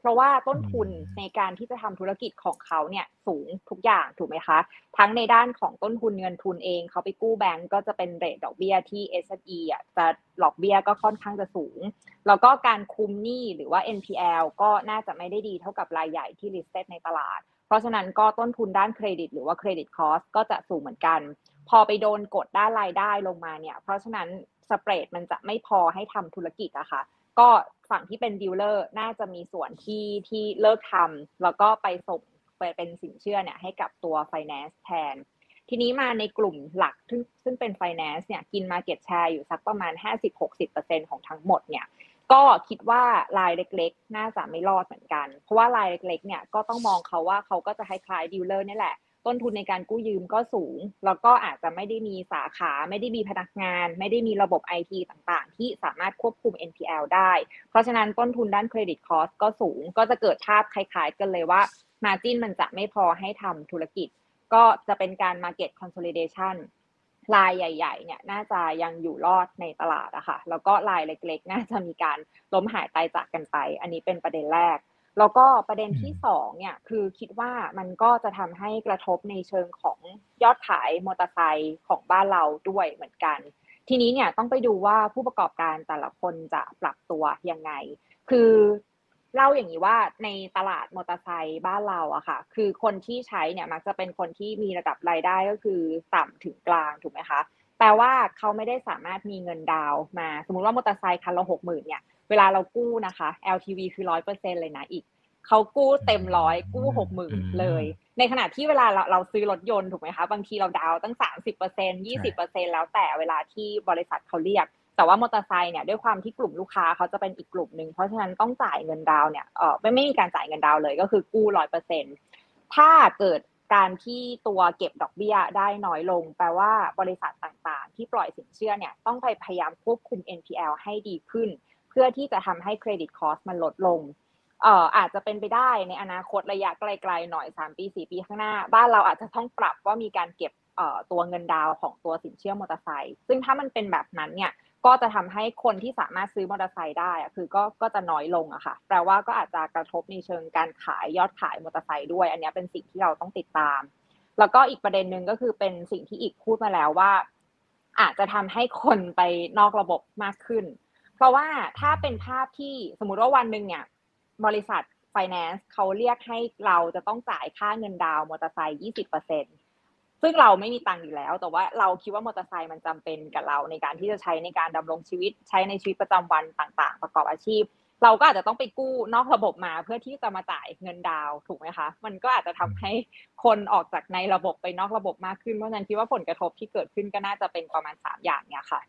เพราะว่าต้นทุนในการที่จะทำธุรกิจของเขาเนี่ยสูงทุกอย่างถูกไหมคะ ทั้งในด้านของต้นทุนเงินทุนเองเขาไปกู้แบงก์ก็จะเป็น rate ดอกเบี้ยที่ s อ e อะจะหลอกเบี้ยก็ค่อนข้างจะสูง แล้วก็การคุมหนี้หรือว่า NPL ก็น่าจะไม่ได้ดีเท่ากับรายใหญ่ที่ listed ในตลาด เพราะฉะนั้นก็ต้นทุนด้านเครดิต หรือว่า credit cost ก็จะสูงเหมือนกัน พอไปโดนกดด้านรายได้ลงมาเนี่ย เพราะฉะนั้นspread มันจะไม่พอให้ทำธุรกิจอะค่ะ ก็ฝั่งที่เป็นดีลเลอร์น่าจะมีส่วนที่ที่เลิกทำแล้วก็ไปส่งไปเป็นสินเชื่อเนี่ยให้กับตัว Finance แทน ทีนี้มาในกลุ่มหลักซึ่งซึ่งเป็น Finance เนี่ยกิน market share อยู่สักประมาณ 50-60%ของทั้งหมดเนี่ยก็คิดว่ารายเล็กๆ น่าจะไม่รอดเหมือนกัน เพราะว่ารายเล็กๆ เนี่ยก็ต้องมองเขาว่าเขาก็จะคล้ายๆดีลเลอร์นี่แหละ ต้นทุนในการกู้ยืมก็สูง แล้วก็อาจจะไม่ได้มีสาขา ไม่ได้มีพนักงาน ไม่ได้มีระบบไอทีต่างๆ ที่สามารถควบคุม NPL ได้ เพราะฉะนั้นต้นทุนด้านเครดิตคอสก็สูง ก็จะเกิดภาพคล้ายๆ กันเลยว่า Margin มันจะไม่พอให้ทำธุรกิจ ก็จะเป็นการ Market Consolidation ลายใหญ่ ๆ เนี่ยน่าจะยังอยู่รอดในตลาดอะค่ะ แล้วก็ลายเล็กๆ น่าจะมีการล้มหายตายจากกันไป อันนี้เป็นประเด็นแรก แล้วก็ประเด็นที่สองเนี่ยคือคิดว่ามันก็จะทำให้กระทบในเชิงของยอดขายมอเตอร์ไซค์ของบ้านเราด้วยเหมือนกัน ทีนี้เนี่ยต้องไปดูว่าผู้ประกอบการแต่ละคนจะปรับตัวยังไง คือเล่าอย่างนี้ว่าในตลาดมอเตอร์ไซค์บ้านเราอะค่ะ คือคนที่ใช้เนี่ยมักจะเป็นคนที่มีระดับรายได้ก็คือต่ำถึงกลางถูกไหมคะแปลว่าเขาไม่ได้สามารถมีเงินดาวมา สมมติว่ามอเตอร์ไซค์คันละหกหมื่นเนี่ย เวลาเรากู้นะคะ LTV คือร้อยเปอร์เซ็นเลยนะอีกเขากู้เต็มร้อยกู้หกหมื่นเลย ในขณะที่เวลาเราเราซื้อรถยนต์ถูกไหมคะบางทีเราดาวตั้งสามสิบเปอร์เซ็นยี่สิบเปอร์เซ็นแล้วแต่เวลาที่บริษัทเขาเรียก แต่ว่ามอเตอร์ไซค์เนี่ยด้วยความที่กลุ่มลูกค้าเขาจะเป็นอีกกลุ่มหนึ่งเพราะฉะนั้นต้องจ่ายเงินดาวเนี่ยเออไม่ไม่มีการจ่ายเงินดาวเลยก็คือกู้ร้อยเปอร์เซ็นถ้าเกิดการที่ตัวเก็บดอกเบี้ยได้น้อยลง แปลว่าบริษัทต่างๆ ที่ปล่อยสินเชื่อเนี่ยต้องไปพยายามควบคุม NPL ให้ดีขึ้นเพื่อที่จะทำให้เครดิตคอสมันลดลงเอ่ออาจจะเป็นไปได้ในอนาคตระยะไกลๆหน่อย 3 ปี 4 ปีข้างหน้า บ้านเราอาจจะต้องปรับว่ามีการเก็บเอ่อตัวเงินดาวของตัวสินเชื่อมอเตอร์ไซค์ซึ่งถ้ามันเป็นแบบนั้นเนี่ยก็จะทำให้คนที่สามารถซื้อมอเตอร์ไซค์ได้อะคือก็ก็จะน้อยลงอะค่ะแปลว่าก็อาจจะกระทบในเชิงการขายยอดขายมอเตอร์ไซค์ด้วย อันนี้เป็นสิ่งที่เราต้องติดตาม แล้วก็อีกประเด็นหนึ่งก็คือเป็นสิ่งที่อีกพูดมาแล้วว่า อาจจะทำให้คนไปนอกระบบมากขึ้น เพราะว่าถ้าเป็นภาพที่สมมุติว่าวันหนึ่งเนี่ยบริษัท finance เขาเรียกให้เราจะต้องจ่ายค่าเงินดาวมอเตอร์ไซค์ยี่สิบเปอร์เซ็นซึ่งเราไม่มีตังค์อยู่แล้ว แต่ว่าเราคิดว่ามอเตอร์ไซค์มันจำเป็นกับเราในการที่จะใช้ในการดำรงชีวิตใช้ในชีวิตประจำวันต่างๆ ประกอบอาชีพ เราก็อาจจะต้องไปกู้นอกระบบมาเพื่อที่จะมาจ่ายเงินดาวถูกไหมคะ มันก็อาจจะทำให้คนออกจากในระบบไปนอกระบบมากขึ้นเพราะฉะนั้นคิดว่าผลกระทบที่เกิดขึ้นก็น่าจะเป็นประมาณสามอย่างเนี่ยค่ะ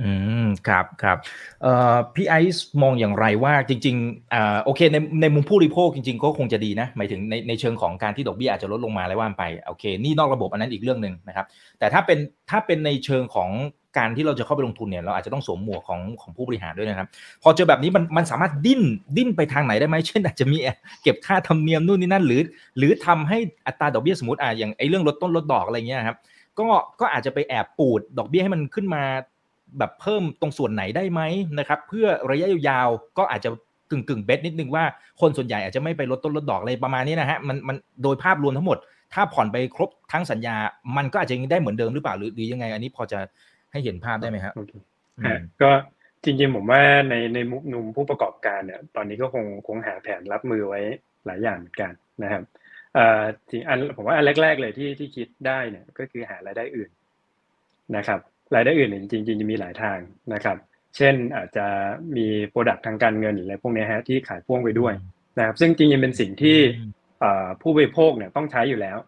อืมครับครับเอ่อพี่ไอซ์มองอย่างไรว่าจริงๆอ่าโอเคในในมุมผู้บริโภคจริง ๆ ก็คงจะดีนะหมายถึงในในเชิงของการที่ดอกเบี้ยอาจจะลดลงมาแล้วว่านไปโอเคนี่นอกระบบอันนั้นอีกเรื่องหนึ่งนะครับ แต่ถ้าเป็นถ้าเป็นในเชิงของการที่เราจะเข้าไปลงทุนเนี่ยเราอาจจะต้องสวมหมวกของของผู้บริหารด้วยนะครับ พอเจอแบบนี้มันมันสามารถดิ้นดิ้นไปทางไหนได้ไหมเช่นอาจจะมีเก็บค่าธรรมเนียมนู่นนี่นั่นหรือ หรือทำให้อัตราดอกเบี้ยสมมติอ่าอย่างไอ้เรื่องลดต้นลดดอกอะไรเงี้ยครับก็ก็อาจจะไปแอบปูดดอกเบี้ยให้มันขึ้นมา แบบเพิ่มตรงส่วนไหนได้ไหมนะครับเพื่อระยะยาวๆก็อาจจะกึ่งกึ่งเบสนิดนึงว่าคนส่วนใหญ่อาจจะไม่ไปลดต้นลดดอกอะไรประมาณนี้นะฮะมันมันโดยภาพรวมทั้งหมด ถ้าผ่อนไปครบทั้งสัญญา มันก็อาจจะยังได้เหมือนเดิมหรือเปล่าหรือหรือยังไง อันนี้พอจะให้เห็นภาพได้ไหมครับโอเคฮะก็จริงๆผมว่าในในมุมผู้ประกอบการเนี่ยตอนนี้ก็คงคงหาแผนรับมือไว้หลายอย่างเหมือนกันนะครับเอ่อที่อันผมว่าอันแรก ๆ เลยที่ที่คิดได้เนี่ยก็คือหารายได้อื่นนะครับ รายได้อื่นเนี่ยจริงๆจะมีหลายทางนะครับ เช่นอาจจะมี product ทางการเงินหรืออะไรพวกนี้ฮะที่ขายพ่วงไปด้วยนะครับซึ่งจริงๆเป็นสิ่งที่ผู้บริโภคเนี่ยต้องใช้อยู่แล้ว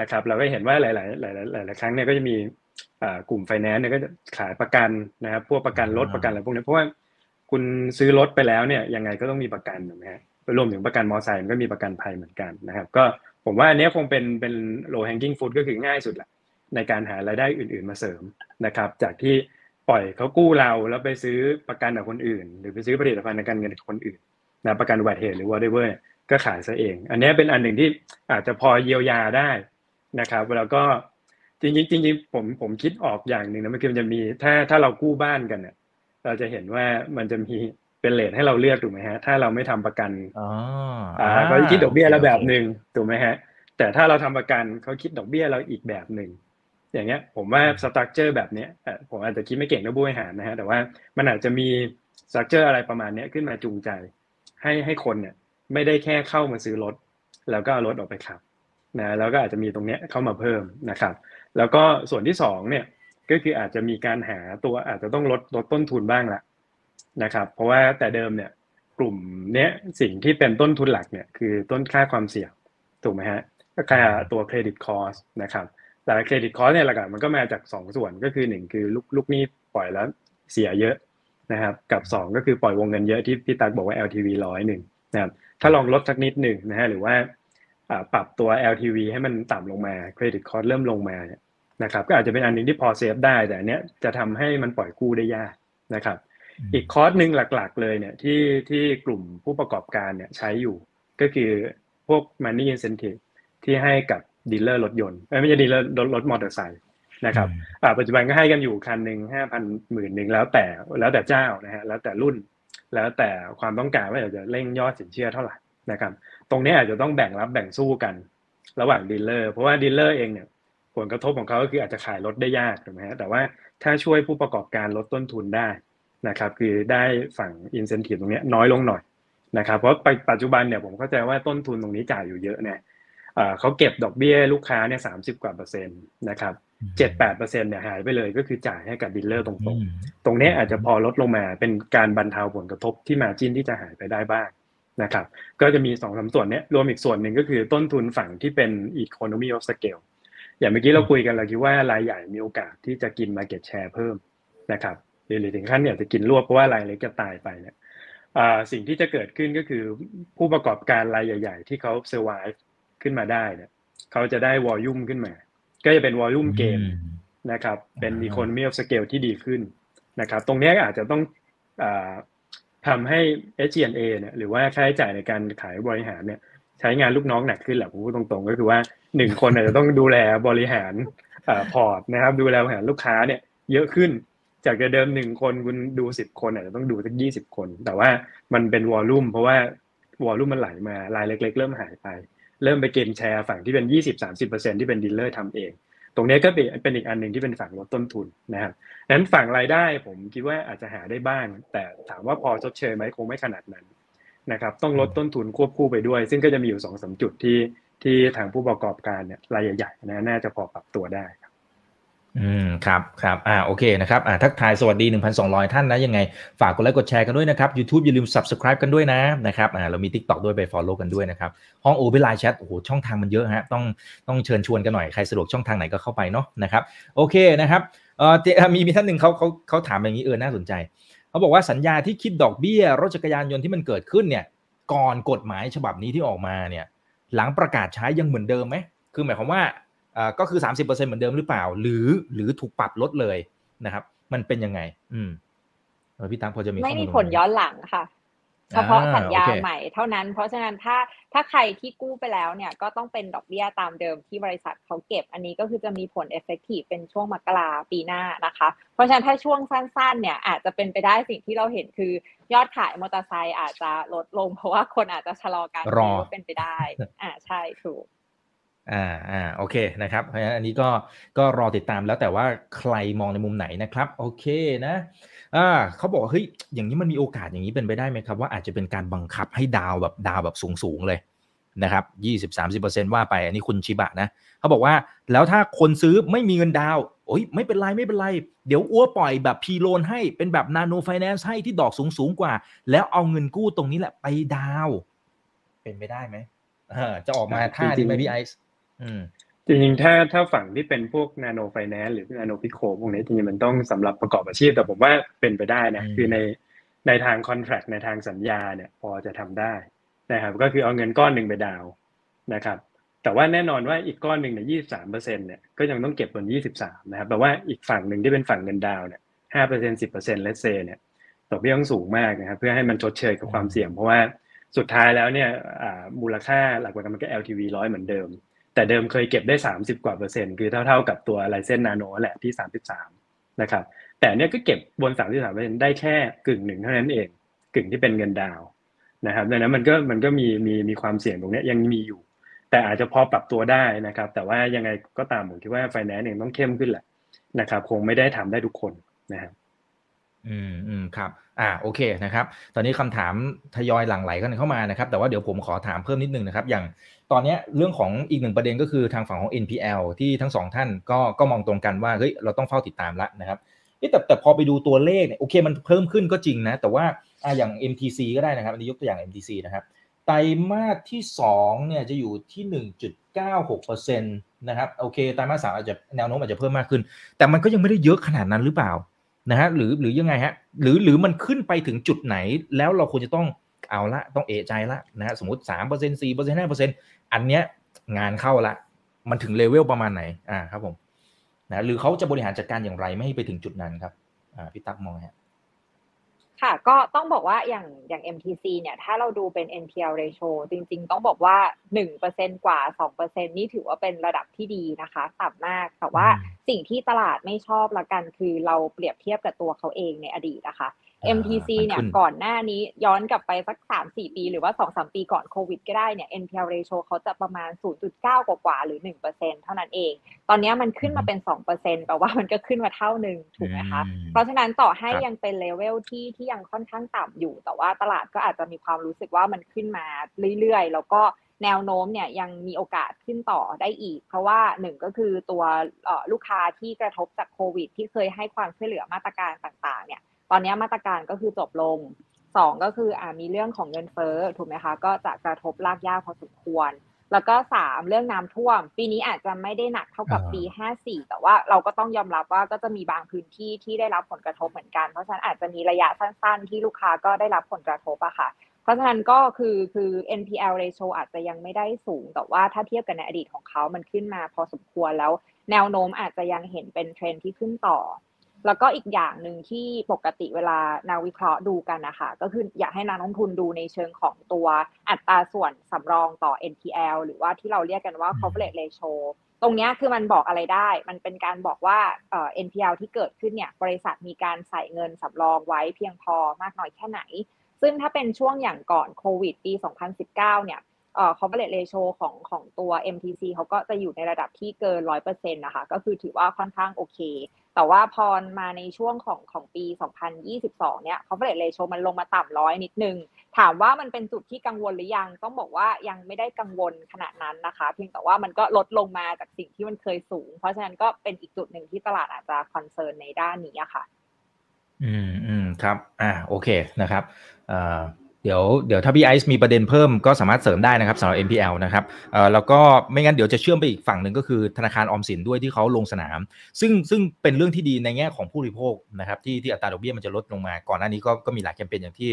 นะครับเราก็เห็นว่าหลายๆหลายๆหลายๆครั้งเนี่ยก็จะมีกลุ่มไฟแนนซ์เนี่ยก็จะขายประกันนะครับพวกประกันรถประกันอะไรพวกนี้เพราะว่าคุณซื้อรถไปแล้วเนี่ยยังไงก็ต้องมีประกันถูกไหมฮะรวมถึงประกันมอเตอร์ไซค์ก็มีประกันภัยเหมือนกันนะครับ ก็ผมว่าอันนี้คงเป็นเป็น low hanging fruit ก็คือง่ายสุดแหละ ในการหารายได้อื่น ๆ มาเสริมนะครับ จากที่ปล่อยเขากู้เราแล้วไปซื้อประกันกับคนอื่น หรือไปซื้อผลิตภัณฑ์ทางการเงินกับคนอื่นนะประกันอุบัติเหตุหรือ whatever ก็ขายซะเอง อันนี้เป็นอันหนึ่งที่อาจจะพอเยียวยาได้นะครับแล้วก็จริงๆจริงๆผมผมคิดออกอย่างหนึ่งนะมันคือมันจะมีถ้าถ้าเรากู้บ้านกันเนี่ยเราจะเห็นว่ามันจะมีเป็นเลทให้เราเลือกถูกไหมฮะ ถ้าเราไม่ทำประกันอ๋ออ่าเขาคิดดอกเบี้ยเราแบบหนึ่งถูกไหมฮะ แต่ถ้าเราทำประกันเขาคิดดอกเบี้ยเราอีกแบบหนึ่ง อย่างเงี้ยผมว่าสตรัคเจอร์แบบเนี้ยผมอาจจะคิดไม่เก่งนะบริหารนะฮะแต่ว่ามันอาจจะมีสตรัคเจอร์อะไรประมาณเนี้ยขึ้นมาจูงใจ ให้ให้คนเนี่ยไม่ได้แค่เข้ามาซื้อรถ แล้วก็เอารถออกไปขับนะแล้วก็อาจจะมีตรงเนี้ยเข้ามาเพิ่มนะครับ แล้วก็ส่วนที่สองเนี่ยก็คืออาจจะมีการหาตัวอาจจะต้องลดลดต้นทุนบ้างละนะครับ เพราะว่าแต่เดิมเนี่ยกลุ่มเนี้ยสิ่งที่เป็นต้นทุนหลักเนี่ยคือต้นค่าความเสี่ยงถูกไหมฮะก็ค่าตัว credit cost นะครับ แต่ credit cost เนี่ยหลักๆมันก็มาจาก2ส่วนก็คือ 1 คือลูกลูกหนี้ปล่อยแล้วเสียเยอะนะครับกับ 2 ก็คือปล่อยวงเงินเยอะที่พี่ตักบอกว่า LTV ร้อยหนึ่งนะครับถ้าลองลดสักนิดหนึ่งนะฮะหรือว่าปรับตัว LTV ให้มันต่ำลงมา credit cost เริ่มลงมาเนี่ยนะครับก็อาจจะเป็นอันหนึ่งที่พอ save ได้แต่อันเนี้ยจะทำให้มันปล่อยกู้ได้ยากนะครับ อีกคอร์สหนึ่งหลัก ๆ เลยเนี่ยที่ที่กลุ่มผู้ประกอบการเนี่ยใช้อยู่ก็คือพวก money incentive ที่ให้กับ ดีลเลอร์รถยนต์เอ้ยไม่ใช่ดีลเลอร์รถรถมอเตอร์ไซค์นะครับอ่าปัจจุบันก็ให้กันอยู่คันหนึ่งห้าพันหมื่นหนึ่งแล้วแต่แล้วแต่เจ้านะฮะแล้วแต่รุ่น แล้วแต่ความต้องการว่าอยากจะเร่งยอดสินเชื่อเท่าไหร่นะครับ ตรงนี้อาจจะต้องแบ่งรับแบ่งสู้กัน ระหว่างดีลเลอร์เพราะว่าดีลเลอร์เองเนี่ยผลกระทบของเขาก็คืออาจจะขายรถได้ยากถูกไหมฮะแต่ว่าถ้าช่วยผู้ประกอบการลดต้นทุนได้นะครับ คือได้ฝั่งอินเซนティブตรงนี้น้อยลงหน่อยนะครับ เพราะปัจจุบันเนี่ยผมเข้าใจว่าต้นทุนตรงนี้จ่ายอยู่เยอะเนี่ย เขาเก็บดอกเบี้ยลูกค้าเนี่ยสามสิบกว่าเปอร์เซ็นต์นะครับเจ็ดแปดเปอร์เซ็นต์เนี่ยหายไปเลยก็คือจ่ายให้กับดีลเลอร์ตรงๆ ตรงนี้อาจจะพอลดลงมาเป็นการบรรเทาผลกระทบที่ margin ที่จะหายไปได้บ้างนะครับ ก็จะมีสองสาส่วนนี้รวมอีกส่วนหนึ่งก็คือต้นทุนฝั่งที่เป็น economy of scale อย่างเมื่อกี้เราคุยกันเราคิดว่ารายใหญ่มีโอกาสที่จะกิน market share เพิ่มนะครับหรือถึงขั้นเนี่ยจะกินรวบเพราะว่ารายเล็กจะตายไปเนี่ยสิ่งที่จะเกิดขึ้นก็คือผู้ประกอบการรายใหญ่ ๆ ที่เขา survive ขึ้นมาได้เนี่ยเขาจะได้ volume ขึ้นมา ก็จะเป็น volume gain นะครับ เป็น economy of scale ที่ดีขึ้นนะครับ ตรงนี้อาจจะต้องทำให้ SG&A เนี่ยหรือว่าค่าใช้จ่ายในการขายบริหารเนี่ยใช้งานลูกน้องหนักขึ้นแหละผมพูดตรงๆ ก็คือว่าหนึ่งคนอาจจะต้องดูแลบริหารพอร์ตนะครับ ดูแลบริหารลูกค้าเนี่ย เยอะขึ้นจากเดิมหนึ่งคนคุณดูสิบคนอาจจะต้องดูสักยี่สิบคน แต่ว่ามันเป็น volume เพราะว่า volume มันไหลมารายเล็ก ๆ เริ่มหายไป เริ่มไป gain share ฝั่งที่เป็นยี่สิบสามสิบเปอร์เซ็นที่เป็นดีลเลอร์ทำเอง ตรงนี้ก็เป็นเป็นอีกอันหนึ่งที่เป็นฝั่งลดต้นทุนนะครับนั้นฝั่งรายได้ผมคิดว่าอาจจะหาได้บ้าง แต่ถามว่าพอชดเชยไหมคงไม่ขนาดนั้นนะครับต้องลดต้นทุนควบคู่ไปด้วย ซึ่งก็จะมีอยู่สองสาจุดที่ที่ทางผู้ประกอบการเนี่ยรายใหญ่ๆนะน่าจะพอปรับตัวได้ครับ อืมครับครับอ่าโอเคนะครับอ่าทักทายสวัสดี 1,200 ท่านนะยังไง ฝากกดไลค์กดแชร์กันด้วยนะครับ YouTube อย่าลืม Subscribe กันด้วยนะนะครับอ่าเรามี TikTok ด้วยไป Follow กันด้วยนะครับ ห้องโอเปไลน์แชทโอ้โหช่องทางมันเยอะฮะต้องต้องเชิญชวนกันหน่อย ใครสะดวกช่องทางไหนก็เข้าไปเนาะนะครับโอเคนะครับเอ่อมีมีท่านหนึ่งเขาเขาเขาถามอย่างนี้เออน่าสนใจ เขาบอกว่าสัญญาที่คิดดอกเบี้ยรถจักรยานยนต์ที่มันเกิดขึ้นเนี่ยก่อนกฎหมายฉบับนี้ที่ออกมาเนี่ยหลังประกาศใช้ยังเหมือนเดิมไหมคือหมายความว่าอ่า ก็คือ 30%เหมือนเดิมหรือเปล่า หรือหรือถูกปรับลดเลยนะครับ มันเป็นยังไง อืมพี่ตั้งพอจะมีไม่มีผลย้อนหลังค่ะเฉพาะสัญญาใหม่เท่านั้น เพราะฉะนั้นถ้าถ้าใครที่กู้ไปแล้วเนี่ยก็ต้องเป็นดอกเบี้ยตามเดิมที่บริษัทเขาเก็บ อันนี้ก็คือจะมีผล effective เป็นช่วงมกราปีหน้านะคะ เพราะฉะนั้นถ้าช่วงสั้นๆเนี่ยอาจจะเป็นไปได้สิ่งที่เราเห็นคือยอดขายมอเตอร์ไซค์อาจจะลดลง เพราะว่าคนอาจจะชะลอการซื้อเป็นไปได้ อ่าใช่ถูก อ่าอ่าโอเคนะครับเพราะฉะนั้นอันนี้ก็ก็รอติดตามแล้วแต่ว่าใครมองในมุมไหนนะครับ โอเคนะอ่าเขาบอกเฮ้ยอย่างนี้มันมีโอกาสอย่างนี้เป็นไปได้ไหมครับ ว่าอาจจะเป็นการบังคับให้ดาวแบบดาวแบบสูงๆเลยนะครับยี่สิบสามสิบเปอร์เซ็นว่าไปอันนี้คุณชิบะนะเขาบอกว่าแล้วถ้าคนซื้อไม่มีเงินดาวโอ้ยไม่เป็นไรไม่เป็นไร เดี๋ยวอ้วปล่อยแบบพีโลนให้เป็นแบบนาโนไฟแนนซ์ให้ที่ดอกสูงๆกว่า แล้วเอาเงินกู้ตรงนี้แหละไปดาว เป็นไปได้ไหมจะออกมาท่าดีไหมพี่ไอซ์ จริงๆ ถ้าถ้าฝั่งที่เป็นพวกนาโนไฟแนนซ์หรือนาโนพิโคพวกนี้จริงๆ มันต้องสำหรับประกอบอาชีพ แต่ผมว่าเป็นไปได้นะคือในในทาง contract ในทางสัญญาเนี่ยพอจะทำได้นะครับ ก็คือเอาเงินก้อนหนึ่งไปดาวน์นะครับ แต่ว่าแน่นอนว่าอีกก้อนหนึ่งเนี่ยยี่สามเปอร์เซ็นเนี่ยก็ยังต้องเก็บบนยี่สิบสามนะครับแปลว่าอีกฝั่งหนึ่งที่เป็นฝั่งเงินดาวน์เนี่ยห้าเปอร์เซ็นสิบเปอร์เซ็นต์เศษๆเนี่ยดอกเบี้ยต้องสูงมากนะครับเพื่อให้มันชดเชยกับความเสี่ยง เพราะว่าสุดท้ายแล้วเนี่ยมูลค่าหลักประกันมันก็ LTV ร้อยเหมือนเดิม แต่เดิมเคยเก็บได้ 30 กว่าเปอร์เซ็นต์คือเท่าๆกับตัวไลเซนนาโนแหละที่ 33 นะครับ แต่เนี้ยก็เก็บบน 33เปอร์เซ็นต์ได้แค่กึ่งหนึ่งเท่านั้นเอง กึ่งที่เป็นเงินดาวนะครับดังนั้นมันก็มันก็มีมีมีความเสี่ยงตรงนี้ยังมีอยู่ แต่อาจจะพอปรับตัวได้นะครับ แต่ว่ายังไงก็ตามผมคิดว่าไฟแนนซ์เองต้องเข้มขึ้นแหละนะครับ คงไม่ได้ทำได้ทุกคนนะครับอืมอืมครับ อ่าโอเคนะครับ ตอนนี้คำถามทยอยหลั่งไหลกันเข้ามานะครับ แต่ว่าเดี๋ยวผมขอถามเพิ่มนิดนึงนะครับ อย่าง ตอนนี้เรื่องของอีกหนึ่งประเด็นก็คือทางฝั่งของ NPL ที่ทั้งสองท่านก็ก็มองตรงกันว่าเฮ้ยเราต้องเฝ้าติดตามละนะครับแต่แต่พอไปดูตัวเลขเนี่ยโอเคมันเพิ่มขึ้นก็จริงนะ แต่ว่าอ่าอย่าง MTC ก็ได้นะครับ อันนี้ยกตัวอย่าง MTC นะครับไตรมาสที่2เนี่ยจะอยู่ที่ 1.96%นะครับโอเคไตรมาสสามอาจจะแนวโน้มอาจจะเพิ่มมากขึ้น แต่มันก็ยังไม่ได้เยอะขนาดนั้นหรือเปล่านะฮะหรือหรือยังไงฮะหรือหรือมันขึ้นไปถึงจุดไหนแล้วเราควรจะต้อง เอาละต้องเอะใจละนะฮะสมมติสามเปอร์เซ็นต์สี่เปอร์เซ็นต์ห้าเปอร์เซ็นต์อันเนี้ยงานเข้าละ มันถึงเลเวลประมาณไหนอ่าครับผมนะหรือเขาจะบริหารจัดการอย่างไรไม่ให้ไปถึงจุดนั้นครับอ่าพี่ตั๊กมองฮะค่ะก็ต้องบอกว่าอย่างอย่าง MTC เนี่ยถ้าเราดูเป็น NPL ratio จริง ๆ ต้องบอกว่า 1%กว่า 2%นี่ถือว่าเป็นระดับที่ดีนะคะต่ำมากแต่ว่าสิ่งที่ตลาดไม่ชอบละกันคือเราเปรียบเทียบกับตัวเขาเองในอดีตนะคะ MTC เนี่ยก่อนหน้านี้ย้อนกลับไปสัก3-4ปี หรือว่า2-3ปีก่อนโควิดก็ได้เนี่ย NPL ratio เขาจะประมาณ 0.9กว่าหรือ 1%เท่านั้นเอง ตอนนี้มันขึ้นมาเป็น 2%แปลว่ามันก็ขึ้นมาเท่าหนึ่งถูกไหมคะ เพราะฉะนั้นต่อให้ยังเป็นเลเวลที่ที่ยังค่อนข้างต่ำอยู่ แต่ว่าตลาดก็อาจจะมีความรู้สึกว่ามันขึ้นมาเรื่อยๆ แล้วก็แนวโน้มเนี่ยยังมีโอกาสขึ้นต่อได้อีก เพราะว่าหนึ่งก็คือตัวลูกค้าที่กระทบจากโควิด ที่เคยให้ความช่วยเหลือมาตรการต่างๆเนี่ย ตอนนี้มาตรการก็คือจบลงสองก็คืออ่ามีเรื่องของเงินเฟ้อถูกไหมคะก็จะกระทบลากยากพอสมควร แล้วก็สามเรื่องน้ำท่วม ปีนี้อาจจะไม่ได้หนักเท่ากับปีห้าสี่แต่ว่าเราก็ต้องยอมรับว่าก็จะมีบางพื้นที่ที่ได้รับผลกระทบเหมือนกัน เพราะฉะนั้นอาจจะมีระยะสั้น ๆ ที่ลูกค้าก็ได้รับผลกระทบอะค่ะ เพราะฉะนั้นก็คือคือ NPL ratio อาจจะยังไม่ได้สูง แต่ว่าถ้าเทียบกันในอดีตของเขามันขึ้นมาพอสมควรแล้ว แนวโน้มอาจจะยังเห็นเป็นเทรนที่ขึ้นต่อ แล้วก็อีกอย่างหนึ่งที่ปกติเวลานาวิเคราะห์ดูกันนะคะก็คืออยากให้นักลงทุนดูในเชิงของตัวอัตราส่วนสำรองต่อ NPL หรือว่าที่เราเรียกกันว่า coverage ratio ตรงนี้คือมันบอกอะไรได้ มันเป็นการบอกว่า NPL ที่เกิดขึ้นเนี่ยบริษัทมีการใส่เงินสำรองไว้เพียงพอมากน้อยแค่ไหน ซึ่งถ้าเป็นช่วงอย่างก่อนโควิดปี 2019 เนี่ย เอ่อ coverage ratio ของของตัว MTC เขาก็จะอยู่ในระดับที่เกินร้อยเปอร์เซ็นต์นะคะ ก็คือถือว่าค่อนข้างโอเค แต่ว่าพอมาในช่วงของของปี 2022 เนี่ย coverage ratio มันลงมาต่ำร้อยนิดนึง ถามว่ามันเป็นจุดที่กังวลหรือยัง ต้องบอกว่ายังไม่ได้กังวลขนาดนั้นนะคะ เพียงแต่ว่ามันก็ลดลงมาจากสิ่งที่มันเคยสูง เพราะฉะนั้นก็เป็นอีกจุดหนึ่งที่ตลาดอาจจะคอนเซิร์นในด้านนี้ค่ะ อืมอืมครับ อ่า โอเค นะครับอ่า เดี๋ยวเดี๋ยวถ้าพี่ไอซ์มีประเด็นเพิ่มก็สามารถเสริมได้นะครับสำหรับ NPL นะครับเอ่อแล้วก็ไม่งั้นเดี๋ยวจะเชื่อมไปอีกฝั่งหนึ่งก็คือธนาคารออมสินด้วยที่เขาลงสนาม ซึ่งซึ่งเป็นเรื่องที่ดีในแง่ของผู้บริโภคนะครับที่ที่อัตราดอกเบี้ยมันจะลดลงมาก่อนหน้านี้ก็ก็มีหลายแคมเปญอย่างที่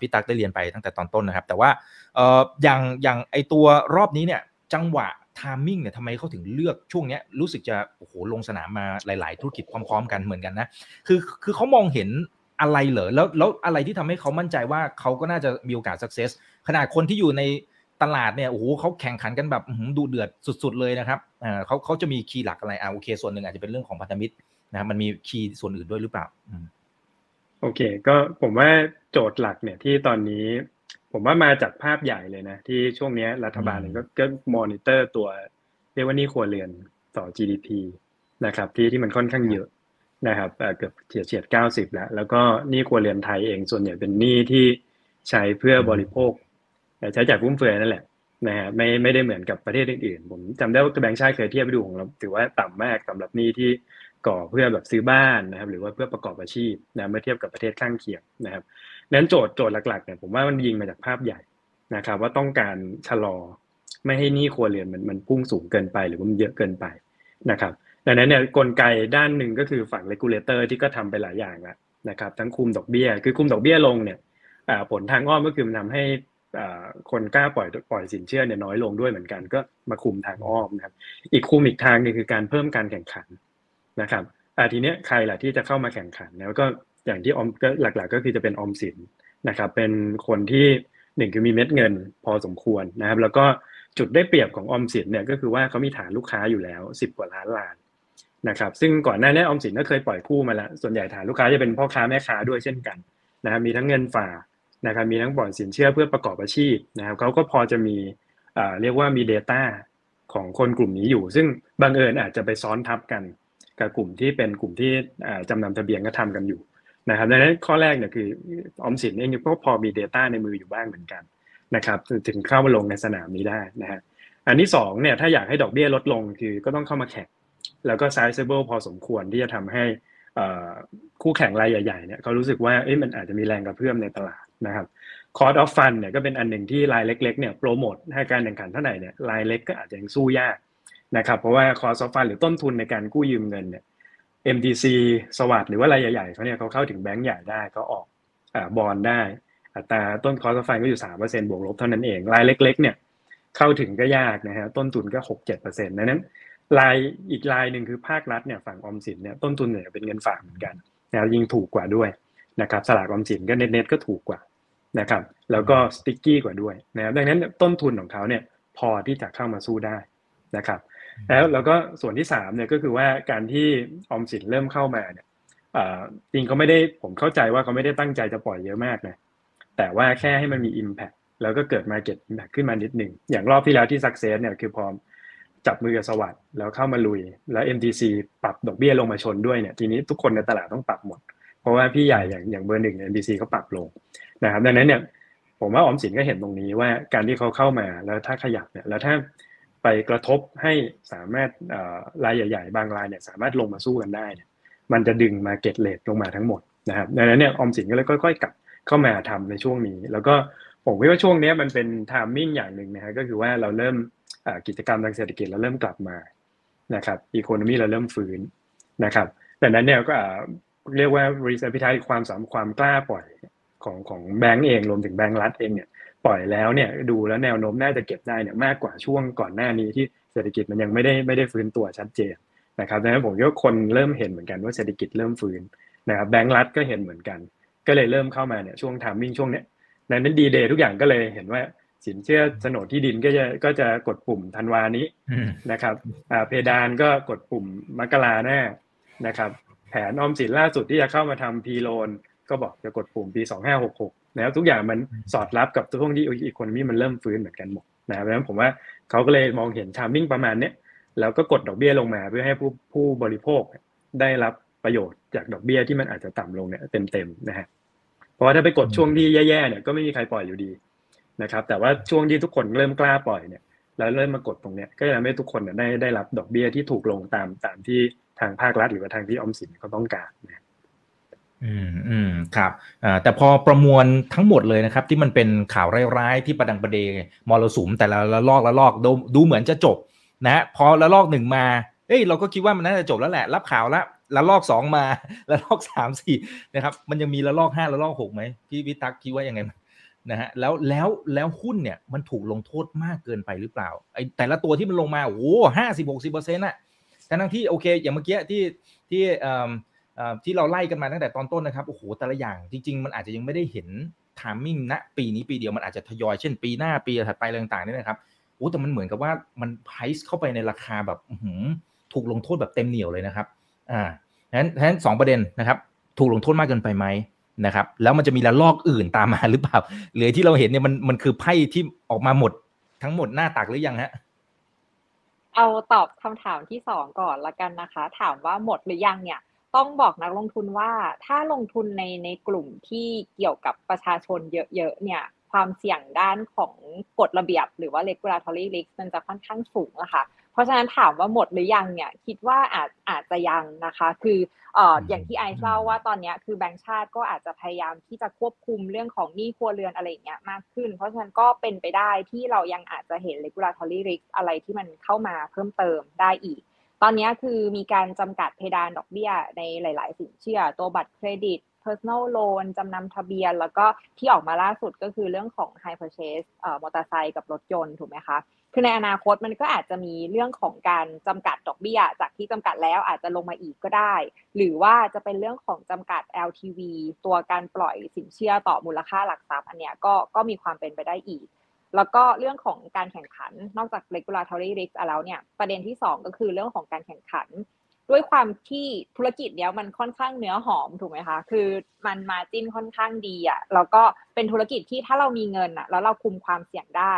พี่ตั๊กได้เรียนไปตั้งแต่ตอนต้นนะครับ แต่ว่าเอ่ออย่างอย่างไอตัวรอบนี้เนี่ยจังหวะทามมิ่งเนี่ยทำไมเขาถึงเลือกช่วงนี้รู้สึกจะโอ้โหลงสนามมาหลาย ๆ ธุรกิจพร้อม ๆ กันเหมือนกันนะคือคือเขามองเห็น อะไรเหรอแล้วแล้วอะไรที่ทำให้เขามั่นใจว่าเขาก็น่าจะมีโอกาสสักเซสขนาดคนที่อยู่ในตลาดเนี่ยโอ้โหเขาแข่งขันกันแบบดูเดือดสุด ๆ เลยนะครับอ่าเขาเขาจะมีคีย์หลักอะไรอ่าโอเค ส่วนหนึ่งอาจจะเป็นเรื่องของพันธมิตรนะครับมันมีคีย์ส่วนอื่นด้วยหรือเปล่าโอเค ก็ผมว่าโจทย์หลักเนี่ยที่ตอนนี้ผมว่ามาจากภาพใหญ่เลยนะ ที่ช่วงนี้รัฐบาลก็ก็มอนิเตอร์ตัวเรียกว่านี่ครัวเรือนต่อ GDP นะครับที่ที่มันค่อนข้างเยอะ นะครับเกือบเฉียดเฉียดเก้าสิบแล้ว แล้วก็หนี้ครัวเรือนไทยเองส่วนใหญ่เป็นหนี้ที่ใช้เพื่อบริโภคใช้จ่ายฟุ่มเฟือยนั่นแหละนะฮะไม่ไม่ได้เหมือนกับประเทศอื่นๆ ผมจำได้ว่าแบงค์ชาติเคยเทียบไปดูของเราถือว่าต่ำมากสำหรับหนี้ที่ก่อเพื่อแบบซื้อบ้านนะครับ หรือว่าเพื่อประกอบอาชีพนะเมื่อเทียบกับประเทศข้างเคียงนะครับนั้นโจทย์โจทย์หลักๆเนี่ยผมว่ามันยิงมาจากภาพใหญ่นะครับ ว่าต้องการชะลอไม่ให้หนี้ครัวเรือนมันมันพุ่งสูงเกินไป หรือว่ามันเยอะเกินไปนะครับ ดังนั้นเนี่ยกลไกด้านหนึ่งก็คือฝั่งเลกูลเลเตอร์ที่ก็ทำไปหลายอย่างแล้วนะครับ ทั้งคุมดอกเบี้ย คือคุมดอกเบี้ยลงเนี่ยผลทางอ้อมก็คือมันทาให้คนกล้าปล่อยปล่อยสินเชื่อเนี่ยน้อยลงด้วยเหมือนกัน ก็มาคุมทางอ้อมนะครับ อีกคุมอีกทางนึงคือการเพิ่มการแข่งขันนะครับทีเนี้ยใครล่ะที่จะเข้ามาแข่งขันแล้วก็อย่างที่ออมก็หลัก ๆ ก็คือจะเป็นออมสินนะครับ เป็นคนที่หนึ่งคือมีเม็ดเงินพอสมควรนะครับ แล้วก็จุดได้เปรียบของออมสินเนี่ยก็คือว่าเขามีฐานลูกค้าอยู่แล้ว 10 กว่าล้านล้าน นะครับซึ่งก่อนหน้านี้ออมสินก็เคยปล่อยคู่มาแล้วส่วนใหญ่ฐานลูกค้าจะเป็นพ่อค้าแม่ค้าด้วยเช่นกันนะครับมีทั้งเงินฝากนะครับมีทั้งปล่อยสินเชื่อเพื่อประกอบอาชีพนะครับเขาก็พอจะมีเรียกว่ามี Data ของคนกลุ่มนี้อยู่ ซึ่งบางเอิญอาจจะไปซ้อนทับกัน กับกลุ่มที่เป็นกลุ่มที่จำนำทะเบียนก็ทำกันอยู่นะครับดังนั้นข้อแรกเนี่ยคือออมสินเองก็พอมี Data ในมืออยู่บ้างเหมือนกันนะครับถึงเข้ามาลงในสนามนี้ได้นะฮะอันที่2เนี่ยถ้าอยากให้ดอกเบี้ยลดลงคือก็ต้องเข้ามาแข่ง แล้วก็ sizable พอสมควรที่จะทำให้คู่แข่งรายใหญ่ๆเนี่ยเขารู้สึกว่าเอ๊ะมันอาจจะมีแรงกระเพื่อมในตลาดนะครับ cost of fund เนี่ยก็เป็นอันหนึ่งที่รายเล็กๆเนี่ยโปรโมทให้การแข่งขันเท่าไหร่เนี่ยรายเล็กก็อาจจะยังสู้ยากนะครับเพราะว่า cost of fund หรือต้นทุนในการกู้ยืมเงินเนี่ย MTC สวัสดิ์หรือว่ารายใหญ่ๆเขาเนี่ยเขาเข้าถึงแบงก์ใหญ่ได้เขาออกบอนด์ได้ อัตราต้น cost of fund ก็อยู่3%บวกลบเท่านั้นเองรายเล็ก ๆ เนี่ยเข้าถึงก็ยากนะฮะต้นทุนก็หกเจ็ดเปอร์เซ็นต์ดังนั้น รายอีกรายหนึ่งคือภาครัฐเนี่ยฝั่งออมสินเนี่ยต้นทุนเนี่ยเป็นเงินฝากเหมือนกันนะยิ่งถูกกว่าด้วยนะครับสลากออมสินก็เน็ตๆก็ถูกกว่านะครับแล้วก็ sticky กว่าด้วยนะครับดังนั้นต้นทุนของเขาเนี่ยพอที่จะเข้ามาสู้ได้นะครับแล้วแล้วก็ส่วนที่สามเนี่ยก็คือว่าการที่ออมสินเริ่มเข้ามาเนี่ยจริงเขาไม่ได้ผมเข้าใจว่าเขาไม่ได้ตั้งใจจะปล่อยเยอะมากนะแต่ว่าแค่ให้มันมี Impact แล้วก็เกิด Market Impact ขึ้นมานิดหนึ่งอย่างรอบที่แล้วที่ Success เนี่ยคือพอ จับมือกับสวัสด์แล้วเข้ามาลุย แล้ว MTC ปรับดอกเบี้ยลงมาชนด้วยเนี่ยทีนี้ทุกคนในตลาดต้องปรับหมด เพราะว่าพี่ใหญ่อย่างอย่างเบอร์หนึ่ง MTC เขาปรับลงนะครับดังนั้นเนี่ยผมว่าออมสินก็เห็นตรงนี้ว่าการที่เขาเข้ามาแล้วถ้าขยับเนี่ยแล้วถ้าไปกระทบให้สามารถรายใหญ่ ๆ บางรายเนี่ยสามารถลงมาสู้กันได้เนี่ยมันจะดึง market rate ลงมาทั้งหมดนะครับดังนั้นเนี่ยออมสินก็เลยค่อยๆกลับเข้ามาทำในช่วงนี้ แล้วก็ผมว่าช่วงนี้มันเป็น timing อย่างหนึ่งนะฮะก็คือว่าเราเริ่ม กิจกรรมทางเศรษฐกิจเราเริ่มกลับมานะครับ economy เราเริ่มฟื้นนะครับดังนั้นเนี่ยก็เรียกว่า risk appetite ความสามความกล้าปล่อยของของแบงก์เองรวมถึงแบงก์รัฐเองเนี่ยปล่อยแล้วเนี่ยดูแล้วแนวโน้มน่าจะเก็บได้เนี่ยมากกว่าช่วงก่อนหน้านี้ที่เศรษฐกิจมันยังไม่ได้ไม่ได้ฟื้นตัวชัดเจนนะครับดังนั้นผมว่าคนเริ่มเห็นเหมือนกันว่าเศรษฐกิจเริ่มฟื้นนะครับแบงก์รัฐก็เห็นเหมือนกัน ก็เลยเริ่มเข้ามาเนี่ยช่วง timing ช่วงเนี้ยดังนั้นดีเดย์ทุกอย่างก็เลยเห็นว่า สินเชื่อโฉนดที่ดินก็จะก็จะกดปุ่มธันวานี้นะครับเพดานก็กดปุ่มมกราหน้านะครับ แผนออมสินล่าสุดที่จะเข้ามาทำ P-loan ก็บอกจะกดปุ่มปี2566แล้วทุกอย่างมันสอดรับกับช่วงที่ economy มันเริ่มฟื้นเหมือนกันหมดนะครับเพราะฉะนั้นผมว่าเขาก็เลยมองเห็น timing ประมาณเนี้ยแล้วก็กดดอกเบี้ยลงมาเพื่อให้ผู้ผู้บริโภคได้รับประโยชน์จากดอกเบี้ยที่มันอาจจะต่ำลงเนี่ยเต็มๆนะฮะเพราะว่าถ้าไปกดช่วงที่แย่ๆเนี่ยก็ไม่มีใครปล่อยอยู่ดี นะครับแต่ว่าช่วงที่ทุกคนเริ่มกล้าปล่อยเนี่ยแล้วเริ่มมากดตรงเนี้ยก็จะทำให้ทุกคนได้ได้รับดอกเบี้ยที่ถูกลงตามตามที่ทางภาครัฐ หรือว่าทางที่ออมสินเขาต้องการนะอืมอืมครับอ่าแต่พอประมวลทั้งหมดเลยนะครับ ที่มันเป็นข่าวร้ายๆที่ประดังประเดมรสุมแต่ละละลอกละลอกดูดูเหมือนจะจบนะพอละลอกหนึ่งมาเอ้ยเราก็คิดว่ามันน่าจะจบแล้วแหละ รับข่าวแล้วละลอกสองมาละลอกสามสี่นะครับ มันยังมีละลอกห้าละลอกหกไหมพี่วิตักคิดว่ายังไง นะฮะแล้วแล้วแล้วหุ้นเนี่ยมันถูกลงโทษมากเกินไปหรือเปล่าไอแต่ละตัวที่มันลงมาโอ้โหห้าสิบหกสิบเปอร์เซ็นต์อะทั้งที่โอเค อย่างเมื่อกี้ที่ที่ที่เราไล่กันมาตั้งแต่ตอนต้นนะครับโอ้โหแต่ละอย่างจริง ๆ มันอาจจะยังไม่ได้เห็นทามมิ่งณปีนี้ปีเดียวมันอาจจะทยอยเช่นปีหน้าปีถัดไปอะไรต่างๆนี่นะครับโอ้แต่มันเหมือนกับว่ามันไพรซ์เข้าไปในราคาแบบถูกลงโทษแบบเต็มเหนียวเลยนะครับอ่าฉะนั้นฉะนั้นสองประเด็นนะครับ ถูกลงโทษมากเกินไปไหม นะครับแล้วมันจะมีระลอกอื่นตามมาหรือเปล่าหรือที่เราเห็นเนี่ยมันมันคือไพ่ที่ออกมาหมดทั้งหมดหน้าตักหรือยังฮะเอาตอบคำถามที่สองก่อนละกันนะคะ ถามว่าหมดหรือยังเนี่ย ต้องบอกนักลงทุนว่าถ้าลงทุนในในกลุ่มที่เกี่ยวกับประชาชนเยอะๆเนี่ยความเสี่ยงด้านของกฎระเบียบ หรือว่า regulatory risk มันจะค่อนข้างสูงอะคะ เพราะฉะนั้นถามว่าหมดหรือยังเนี่ยคิดว่าอาจอาจจะยังนะคะ คือเอ่ออย่างที่ไอซ์เล่าว่าตอนนี้คือแบงก์ชาติก็อาจจะพยายามที่จะควบคุมเรื่องของหนี้ครัวเรือนอะไรอย่างเงี้ยมากขึ้น เพราะฉะนั้นก็เป็นไปได้ที่เรายังอาจจะเห็น regulatory risk อะไรที่มันเข้ามาเพิ่มเติมได้อีก ตอนนี้คือมีการจำกัดเพดานดอกเบี้ยในหลาย ๆ สินเชื่อ ตัวบัตรเครดิต personal loan จำนำทะเบียน แล้วก็ที่ออกมาล่าสุดก็คือเรื่องของ high purchase เอ่อมอเตอร์ไซค์กับรถยนต์ถูกไหมคะ คือในอนาคตมันก็อาจจะมีเรื่องของการจำกัดดอกเบี้ย จากที่จำกัดแล้วอาจจะลงมาอีกก็ได้ หรือว่าจะเป็นเรื่องของจำกัด LTV ตัวการปล่อยสินเชื่อต่อมูลค่าหลักทรัพย์ อันเนี้ยก็ก็มีความเป็นไปได้อีก แล้วก็เรื่องของการแข่งขันนอกจาก regulatory risk แล้วเนี่ยประเด็นที่ 2 ก็คือเรื่องของการแข่งขัน ด้วยความที่ธุรกิจเนี้ยมันค่อนข้างเนื้อหอมถูกไหมคะคือมันมาจิ้นค่อนข้างดีอะ่ะแล้วก็เป็นธุรกิจที่ถ้าเรามีเงินอะ่ะแล้วเราคุมความเสี่ยงได้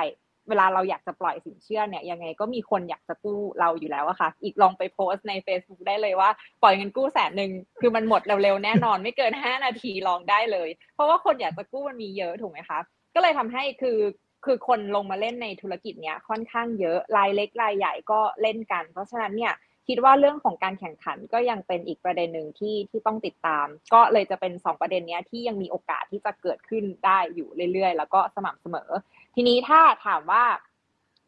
เวลาเราอยากจะปล่อยสินเชื่อเนี่ยยังไงก็มีคนอยากจะกู้เราอยู่แล้วอะค่ะ อีกลองไปโพสต์ใน Facebook ได้เลยว่า ปล่อยเงินกู้แสนหนึ่งคือมันหมดเร็วๆแน่นอนไม่เกิน 5 นาทีลองได้เลย เพราะว่าคนอยากจะกู้มันมีเยอะถูกไหมคะก็เลยทำให้คือคือคนลงมาเล่นในธุรกิจเนี้ยค่อนข้างเยอะรายเล็กรายใหญ่ก็เล่นกัน เพราะฉะนั้นเนี่ยคิดว่าเรื่องของการแข่งขันก็ยังเป็นอีกประเด็นหนึ่งที่ที่ต้องติดตาม ก็เลยจะเป็น 2 ประเด็นนี้ที่ยังมีโอกาสที่จะเกิดขึ้นได้อยู่เรื่อยๆ แล้วก็สม่ำเสมอ ทีนี้ถ้าถามว่า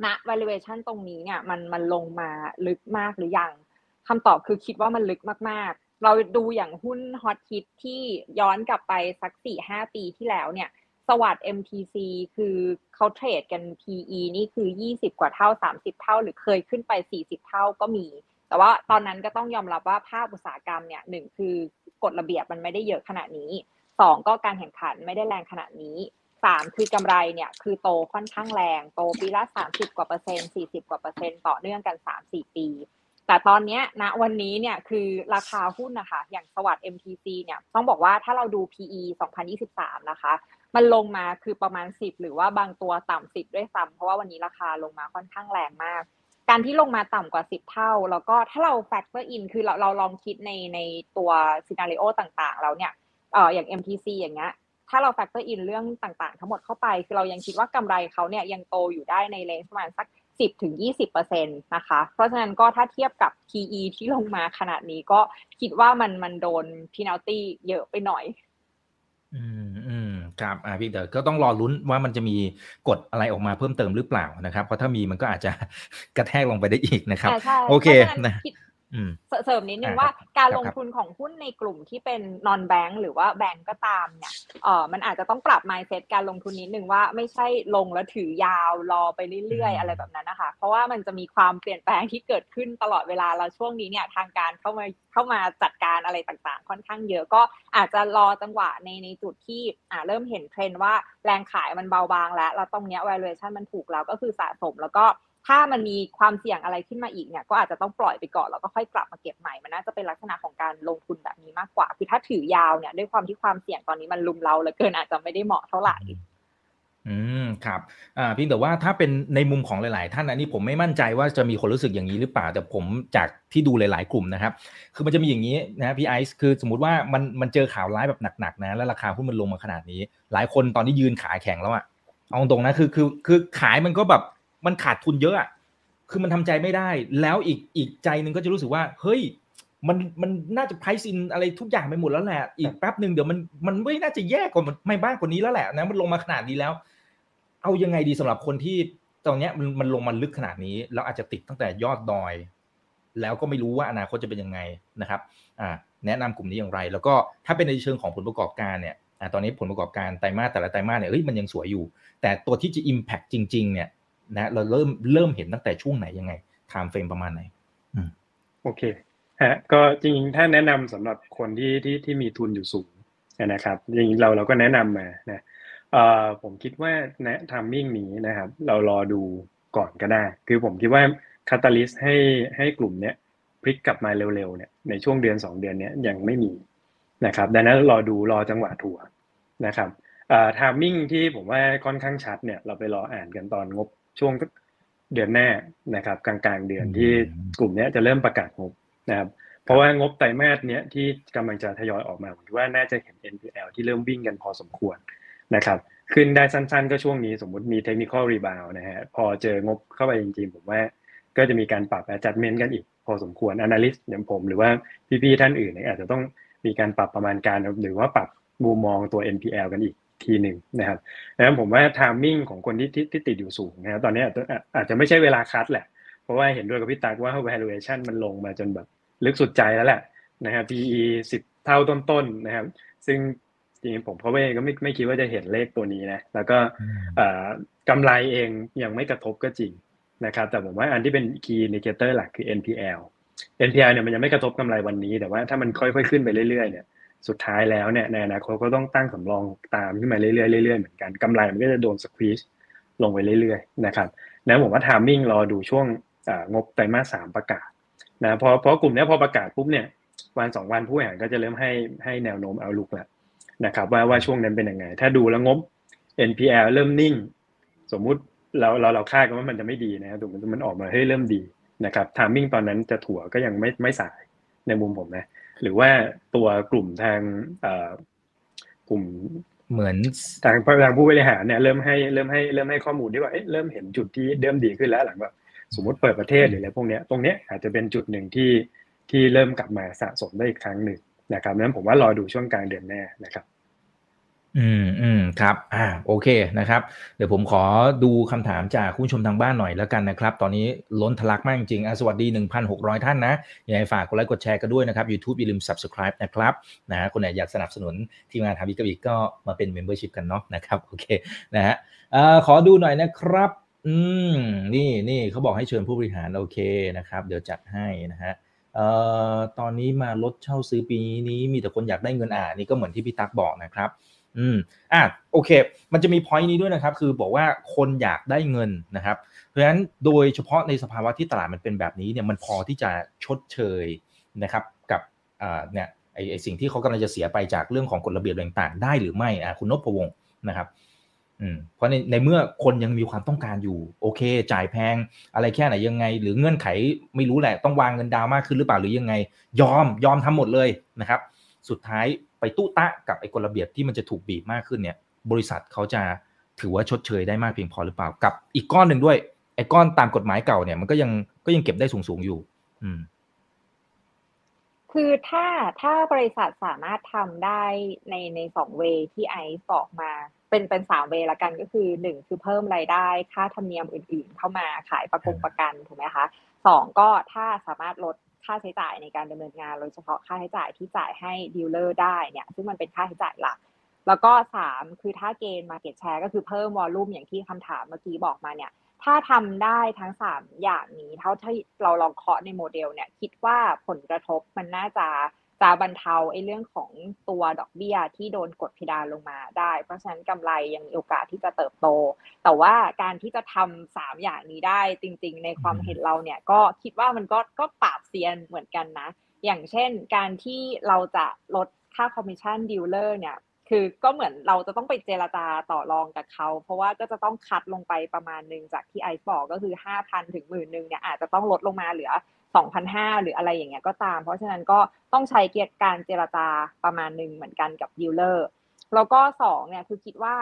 ณ valuation ตรงนี้เนี่ยมันมันลงมาลึกมากหรือยังคำตอบคือคิดว่ามันลึกมากๆ เราดูอย่างหุ้นฮอตฮิตที่ย้อนกลับไปสักสี่ห้าปีที่แล้วเนี่ยสวัสด์ MTC คือเขาเทรดกัน PE นี่คือ 20 กว่าเท่า 30 เท่า หรือเคยขึ้นไป 40 เท่าก็มี แต่ว่าตอนนั้นก็ต้องยอมรับว่าภาคอุตสาหกรรมเนี่ยหนึ่งคือกฎระเบียบมันไม่ได้เยอะขนาดนี้สองก็การแข่งขันไม่ได้แรงขนาดนี้ สามคือกำไรเนี่ยคือโตค่อนข้างแรง โตปีละ30กว่าเปอร์เซ็นต์40กว่าเปอร์เซ็นต์ต่อเนื่องกัน3-4ปี แต่ตอนนี้ณวันนี้เนี่ยคือราคาหุ้นนะคะ อย่างสวัสด์ MTC เนี่ยต้องบอกว่าถ้าเราดู PE 2023 นะคะ มันลงมาคือประมาณ 10 หรือว่าบางตัวต่ำ10ด้วยซ้ำเพราะว่าวันนี้ราคาลงมาค่อนข้างแรงมาก การที่ลงมาต่ำกว่า 10 เท่า แล้วก็ถ้าเรา factor in คือเราเราลองคิดในในตัวซีนารีโอต่างๆแล้วเนี่ยเอออย่าง MTC อย่างเงี้ย ถ้าเรา factor in เรื่องต่างๆ ทั้งหมดเข้าไป คือเรายังคิดว่ากำไรเขาเนี่ยยังโตอยู่ได้ในเลนส์ประมาณสัก 10ถึง20%นะคะ เพราะฉะนั้นก็ถ้าเทียบกับ PE ที่ลงมาขนาดนี้ก็คิดว่ามันมันโดน penalty เยอะไปหน่อย อืมอืมครับอ่าพี่เดี๋ยวก็ต้องรอลุ้นว่ามันจะมีกฎอะไรออกมาเพิ่มเติมหรือเปล่านะครับ เพราะถ้ามีมันก็อาจจะกระแทกลงไปได้อีกนะครับใช่โอเคพราะฉะนะคิดอืม เสริมนิดนึงอ่าว่าครับการครับลงครับทุนของหุ้นในกลุ่มที่เป็น non bank หรือว่าแบงก์ก็ตามเนี่ยเออมันอาจจะต้องปรับ mindset การลงทุนนิดนึงว่าไม่ใช่ลงแล้วถือยาวรอไปเรื่อยๆ อะไรแบบนั้นนะคะ เพราะว่ามันจะมีความเปลี่ยนแปลงที่เกิดขึ้นตลอดเวลาแล้วช่วงนี้เนี่ยทางการเข้ามาเข้ามาจัดการอะไรต่างๆ ค่อนข้างเยอะก็อาจจะรอจังหวะในในจุดที่อ่าเริ่มเห็นเทรนด์ว่าแรงขายมันเบาบางแล้วแล้วตรงเนี้ย valuation มันถูกแล้วก็คือสะสมแล้วก็ ถ้ามันมีความเสี่ยงอะไรขึ้นมาอีกเนี่ยก็อาจจะต้องปล่อยไปก่อนแล้วก็ค่อยกลับมาเก็บใหม่มันน่าจะเป็นลักษณะของการลงทุนแบบนี้มากกว่า คือถ้าถือยาวเนี่ยด้วยความที่ความเสี่ยงตอนนี้มันลุมเราเหลือเกินอาจจะไม่ได้เหมาะเท่าไหร่อืมครับอ่าเพียงแต่ว่าถ้าเป็นในมุมของหลาย ๆ ท่านอันนี้ผมไม่มั่นใจว่าจะมีคนรู้สึกอย่างนี้หรือเปล่า แต่ผมจากที่ดูหลาย ๆ กลุ่มนะครับ คือมันจะมีอย่างนี้นะพี่ไอซ์คือสมมติว่ามันมันเจอข่าวร้ายแบบหนัก ๆ นะ แล้วราคาหุ้นมันลงมาขนาดนี้ หลายคนตอนนี้ยืนขายแข็งแล้วอะเอาตรงๆนะคือคือคือขายมันก็แบบ มันขาดทุนเยอะอะคือมันทำใจไม่ได้ แล้วอีกอีกใจหนึ่งก็จะรู้สึกว่า เฮ้ย มันมันน่าจะไพรซินอะไรทุกอย่างไปหมดแล้วแหละ อีกแป๊บหนึ่งเดี๋ยวมันมันไม่น่าจะแย่กว่ามันไม่บ้ากว่านี้แล้วแหละนะมันลงมาขนาดนี้แล้ว เอายังไงดีสำหรับคนที่ตอนเนี้ยมันมันลงมาลึกขนาดนี้แล้วอาจจะติดตั้งแต่ยอดดอย แล้วก็ไม่รู้ว่าอนาคตจะเป็นยังไงนะครับอ่าแนะนำกลุ่มนี้อย่างไร แล้วก็ถ้าเป็นในเชิงของผลประกอบการเนี่ยอ่าตอนนี้ผลประกอบการไตรมาสแต่ละไตรมาสเนี่ยเฮ้ยมันยังสวยอยู่ แต่ตัวที่จะ impact จริง ๆ เนี่ย นะเราเริ่มเริ่มเห็นตั้งแต่ช่วงไหนยังไง time frame ประมาณไหนโอเคฮะก็จริงๆถ้าแนะนำสำหรับคนที่ที่ที่มีทุนอยู่สูงนะครับจริงๆเราเราก็แนะนำมานะเอ่อผมคิดว่าแนะทามมิ่งนี้นะครับ เรารอดูก่อนก็ได้ คือผมคิดว่าคาตาลิสให้ให้กลุ่มเนี้ยพลิกกลับมาเร็วๆเนี่ยในช่วงเดือน 2 เดือนเนี้ยยังไม่มีนะครับดังนั้นรอดูรอจังหวะถัวนะครับเอ่อทามมิ่งที่ผมว่าค่อนข้างชัดเนี่ยเราไปรออ่านกันตอนงบ ช่วงเดือนหน้านะครับกลางๆเดือนที่กลุ่มเนี้ยจะเริ่มประกาศงบนะครับเพราะว่างบไตรมาสเนี้ยที่กำลังจะทยอยออกมาผมคิดว่าน่าจะเห็น NPL ที่เริ่มวิ่งกันพอสมควรนะครับขึ้นได้สั้นๆ ก็ช่วงนี้สมมุติมี technical rebound นะฮะพอเจองบเข้าไปจริงๆ ผมว่าก็จะมีการปรับ adjustment กันอีกพอสมควร analyst อย่างผมหรือว่าพี่ๆท่านอื่นเนี่ยอาจจะต้องมีการปรับประมาณการหรือว่าปรับมุมมองตัว NPL กันอีก ทีหนึ่งนะครับดังนั้นผมว่า timing ของคนที่ที่ที่ติดอยู่สูงนะครับตอนนี้อาจจะอาจจะไม่ใช่เวลาคัดแหละ เพราะว่าเห็นด้วยกับพี่ตักว่า valuation มันลงมาจนแบบลึกสุดใจแล้วแหละนะครับ PE สิบเท่าต้นๆนะครับ ซึ่งจริงๆผมเขาเองก็ไม่ไม่คิดว่าจะเห็นเลขตัวนี้นะแล้วก็กำไรเองยังไม่กระทบก็จริงนะครับ แต่ผมว่าอันที่เป็น key indicator หลักคือ NPL NPL เนี่ยมันยังไม่กระทบกำไรวันนี้ แต่ว่าถ้ามันค่อยๆขึ้นไปเรื่อยๆเนี่ย สุดท้ายแล้วเนี่ยในอนาคตก็ต้องตั้งสำรองตามขึ้นมาเรื่อยๆเรื่อยๆเหมือนกันกำไรมันก็จะโดนสควีชลงไปเรื่อยๆนะครับนะผมว่าทามมิ่งรอดูช่วงงบไตรมาสสามประกาศนะพอเพราะกลุ่มนี้พอประกาศปุ๊บเนี่ยวันสองวันผู้บริหารก็จะเริ่มให้ให้แนวโน้มเอาลุกแล้วนะครับว่าว่าช่วงนั้นเป็นยังไง ถ้าดูแล้วงบ NPL เริ่มนิ่ง สมมุติเราเราเราคาดกันว่ามันจะไม่ดีนะครับถูกมันออกมาให้เริ่มดีนะครับทามมิ่งตอนนั้นจะถั่วก็ยังไม่ไม่สายในมุมผมนะ หรือว่าตัวกลุ่มทางกลุ่มเหมือนทางทางผู้บริหารเนี่ยเริ่มให้เริ่มให้เริ่มให้ข้อมูลที่ว่าเริ่มเห็นจุดที่เริ่มดีขึ้นแล้วหลังแบบสมมติเปิดประเทศหรืออะไรพวกนี้ตรงนี้อาจจะเป็นจุดหนึ่งที่ที่เริ่มกลับมาสะสมได้อีกครั้งหนึ่งนะครับนั้นผมว่ารอดูช่วงกลางเดือนหน้านะครับ อืมอืมครับ อ่า โอเคนะครับ เดี๋ยวผมขอดูคำถามจากคุณชมทางบ้านหน่อยแล้วกันนะครับ ตอนนี้ล้นทะลักมากจริงๆอะสวัสดี 1,600 ท่านนะยังไงฝากกดไลค์กดแชร์กันด้วยนะครับ YouTube อย่าลืม Subscribe นะครับนะฮะคนไหนอยากสนับสนุนทีมงานทำวิกบิกก็มาเป็น Membership กันเนาะนะครับโอเคนะฮะเอ่อขอดูหน่อยนะครับ อืมนี่นี่เขาบอกให้เชิญผู้บริหารโอเคนะครับ เดี๋ยวจัดให้นะฮะเอ่อตอนนี้มาลดเช่าซื้อปีนี้มีแต่คนอยากได้เงินอ่านี่ก็เหมือนที่พี่ตั๊กบอกนะครับ อืมอะโอเค มันจะมีพอยต์นี้ด้วยนะครับ คือบอกว่าคนอยากได้เงินนะครับ เพราะฉะนั้นโดยเฉพาะในสภาวะที่ตลาดมันเป็นแบบนี้เนี่ยมันพอที่จะชดเชยนะครับกับอ่าเนี่ยไอไอสิ่งที่เขากำลังจะเสียไปจากเรื่องของกฎระเบียบต่างๆ ได้หรือไม่อะคุณนพวงศ์นะครับอืมเพราะในในเมื่อคนยังมีความต้องการอยู่โอเค จ่ายแพง อะไรแค่ไหนยังไง หรือเงื่อนไขไม่รู้แหละต้องวางเงินดาวมากขึ้นหรือเปล่าหรือยังไง ยอมยอมทำหมดเลยนะครับ สุดท้ายไปตู้ตะกับไอ้กฎระเบียบที่มันจะถูกบีบมากขึ้นเนี่ย บริษัทเขาจะถือว่าชดเชยได้มากเพียงพอหรือเปล่ากับอีกก้อนหนึ่งด้วยไอ้ก้อนตามกฎหมายเก่าเนี่ยมันก็ยังก็ยังเก็บได้สูงๆอยู่ อืม คือถ้าถ้าบริษัทสามารถทำได้ในในสองเวที่ไอซ์บอกมา เป็นเป็นสามเวละกันก็คือหนึ่งคือเพิ่มรายได้ ค่าธรรมเนียมอื่น ๆ เข้ามาขายประกงประกันถูกไหมคะสองก็ถ้าสามารถลด ค่าใช้จ่ายในการดำเนินงานโดยเฉพาะค่าใช้จ่ายที่จ่ายให้ดีลเลอร์ได้เนี่ยซึ่งมันเป็นค่าใช้จ่ายหลัก แล้วก็สามคือถ้าเกณฑ์ market share ก็คือเพิ่มวอลลุ่มอย่างที่คำถามเมื่อกี้บอกมาเนี่ยถ้าทำได้ทั้งสามอย่างนี้ เท่าที่เราลองเคาะในโมเดลเนี่ยคิดว่าผลกระทบมันน่าจะ จะบรรเทาไอ้เรื่องของตัวดอกเบี้ยที่โดนกดเพดานลงมาได้ เพราะฉะนั้นกำไรยังมีโอกาสที่จะเติบโต แต่ว่าการที่จะทำสามอย่างนี้ได้จริง ๆ ในความเห็นเราเนี่ยก็คิดว่ามันก็ก็ปราบเซียนเหมือนกันนะ อย่างเช่นการที่เราจะลดค่าคอมมิชชั่น dealer เนี่ยคือก็เหมือนเราจะต้องไปเจรจาต่อรองกับเขา เพราะว่าก็จะต้อง cut ลงไปประมาณหนึ่งจากที่ไอซ์บอกก็คือ 5,000ถึงหมื่นหนึ่งเนี่ยอาจจะต้องลดลงมาเหลือ 2,500 หรืออะไรอย่างเงี้ยก็ตาม เพราะฉะนั้นก็ต้องใช้เกียรการเจรจาประมาณหนึ่งเหมือนกันกับ dealer แล้วก็สองเนี่ยคือคิดว่า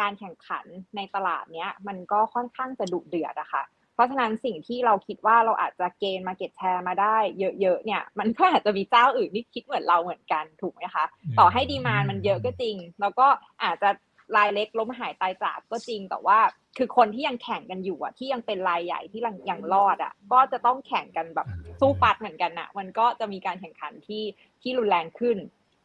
การแข่งขันในตลาดเนี้ยมันก็ค่อนข้างจะดุเดือดอะค่ะเพราะฉะนั้นสิ่งที่เราคิดว่าเราอาจจะ gain market share มาได้เยอะๆเนี่ย มันก็อาจจะมีเจ้าอื่นที่คิดเหมือนเราเหมือนกันถูกไหมคะ ต่อให้ demand มันเยอะก็จริง แล้วก็อาจจะ รายเล็กล้มหายตายจากก็จริงแต่ว่า คือคนที่ยังแข่งกันอยู่อะ ที่ยังเป็นรายใหญ่ที่ยังยังรอดอะ ก็จะต้องแข่งกันแบบสู้ปัดเหมือนกันอะ มันก็จะมีการแข่งขันที่ที่รุนแรงขึ้น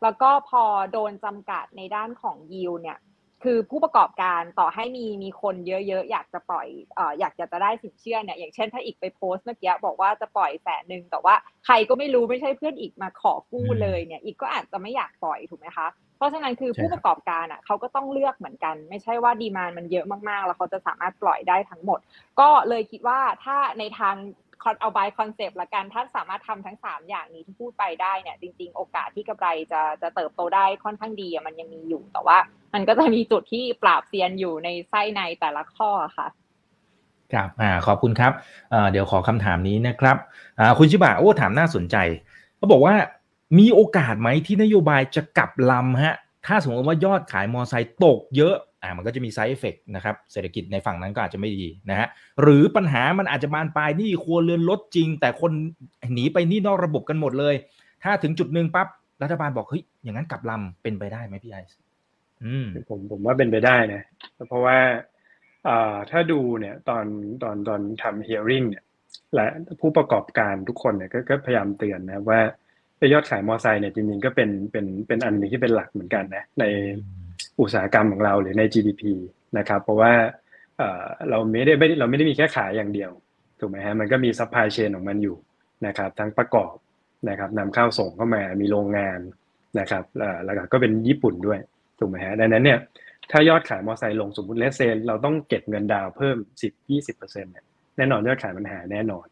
แล้วก็พอโดนจำกัดในด้านของยิวเนี่ย คือผู้ประกอบการต่อให้มีมีคนเยอะๆอยากจะปล่อยเอ่ออยากจะจะได้สินเชื่อเนี่ยอย่างเช่นถ้าอีกไปโพสต์เมื่อกี้บอกว่าจะปล่อยแสนหนึ่งแต่ว่าใครก็ไม่รู้ไม่ใช่เพื่อนอีกมาขอกู้เลยเนี่ย อีกก็อาจจะไม่อยากปล่อยถูกไหมคะ เพราะฉะนั้นคือใช่ผู้ครับประกอบการอะเขาก็ต้องเลือกเหมือนกัน ไม่ใช่ว่า demand มันเยอะมากๆ แล้วเขาจะสามารถปล่อยได้ทั้งหมด ก็เลยคิดว่าถ้าในทางเอา by concept ละกันถ้าสามารถทำทั้ง 3 อย่างนี้ที่พูดไปได้เนี่ยจริง ๆ โอกาสที่กำไรจะจะเติบโตได้ค่อนข้างดีอะมันยังมีอยู่แต่ว่า มันก็จะมีจุดที่ปราบเซียนอยู่ในไส้ในแต่ละข้อค่ะครับอ่าขอบคุณครับอ่าเดี๋ยวขอคำถามนี้นะครับอ่าคุณชิบะโอ้ถามน่าสนใจเขาบอกว่า มีโอกาสไหมที่นโยบายจะกลับลำฮะถ้าสมมติว่ายอดขายมอไซค์ตกเยอะอ่ามันก็จะมีไซ d ์เอฟเฟกนะครับเศรษฐกิจในฝั่งนั้นก็อาจจะไม่ดีนะฮะหรือปัญหามันอาจจะบานปลายหนี้ครัวเรือนลดจริง แต่คนหนีไปหนี้นอกระบบกันหมดเลย ถ้าถึงจุดหนึ่งปั๊บรัฐบาลบอกเฮ้ยอย่างนั้นกลับลำเป็นไปได้ไหมพี่ไอซ์อืมผมผมว่าเป็นไปได้นะเพราะว่าอ่าถ้าดูเนี่ยตอนตอนตอนทำ hearing เนี่ยและผู้ประกอบการทุกคนเนี่ยก็พยายามเตือนนะว่า ยอดขายมอไซค์เนี่ยจริงๆก็เป็นเป็นเป็นอันหนึงที่เป็นหลักเหมือนกันนะในอุตสาหกรรมของเราหรือใน GDP นะครับ เพราะว่าเออเราไม่ได้ไม่เราไม่ได้มีแค่ขายอย่างเดียวถูกไหมฮะมันก็มี supply chain ของมันอยู่นะครับ ทั้งประกอบนะครับนำเข้าส่งเข้ามามีโรงงานนะครับแล้วก็เป็นญี่ปุ่นด้วยถูกไหมฮะดังนั้นเนี่ยถ้ายอดขายมอไซค์ลงสมมติเลสเซนเราต้องเก็บเงินดาวเพิ่ม 10-20%เนี่ยแน่นอนยอดขายมันหายแน่นอน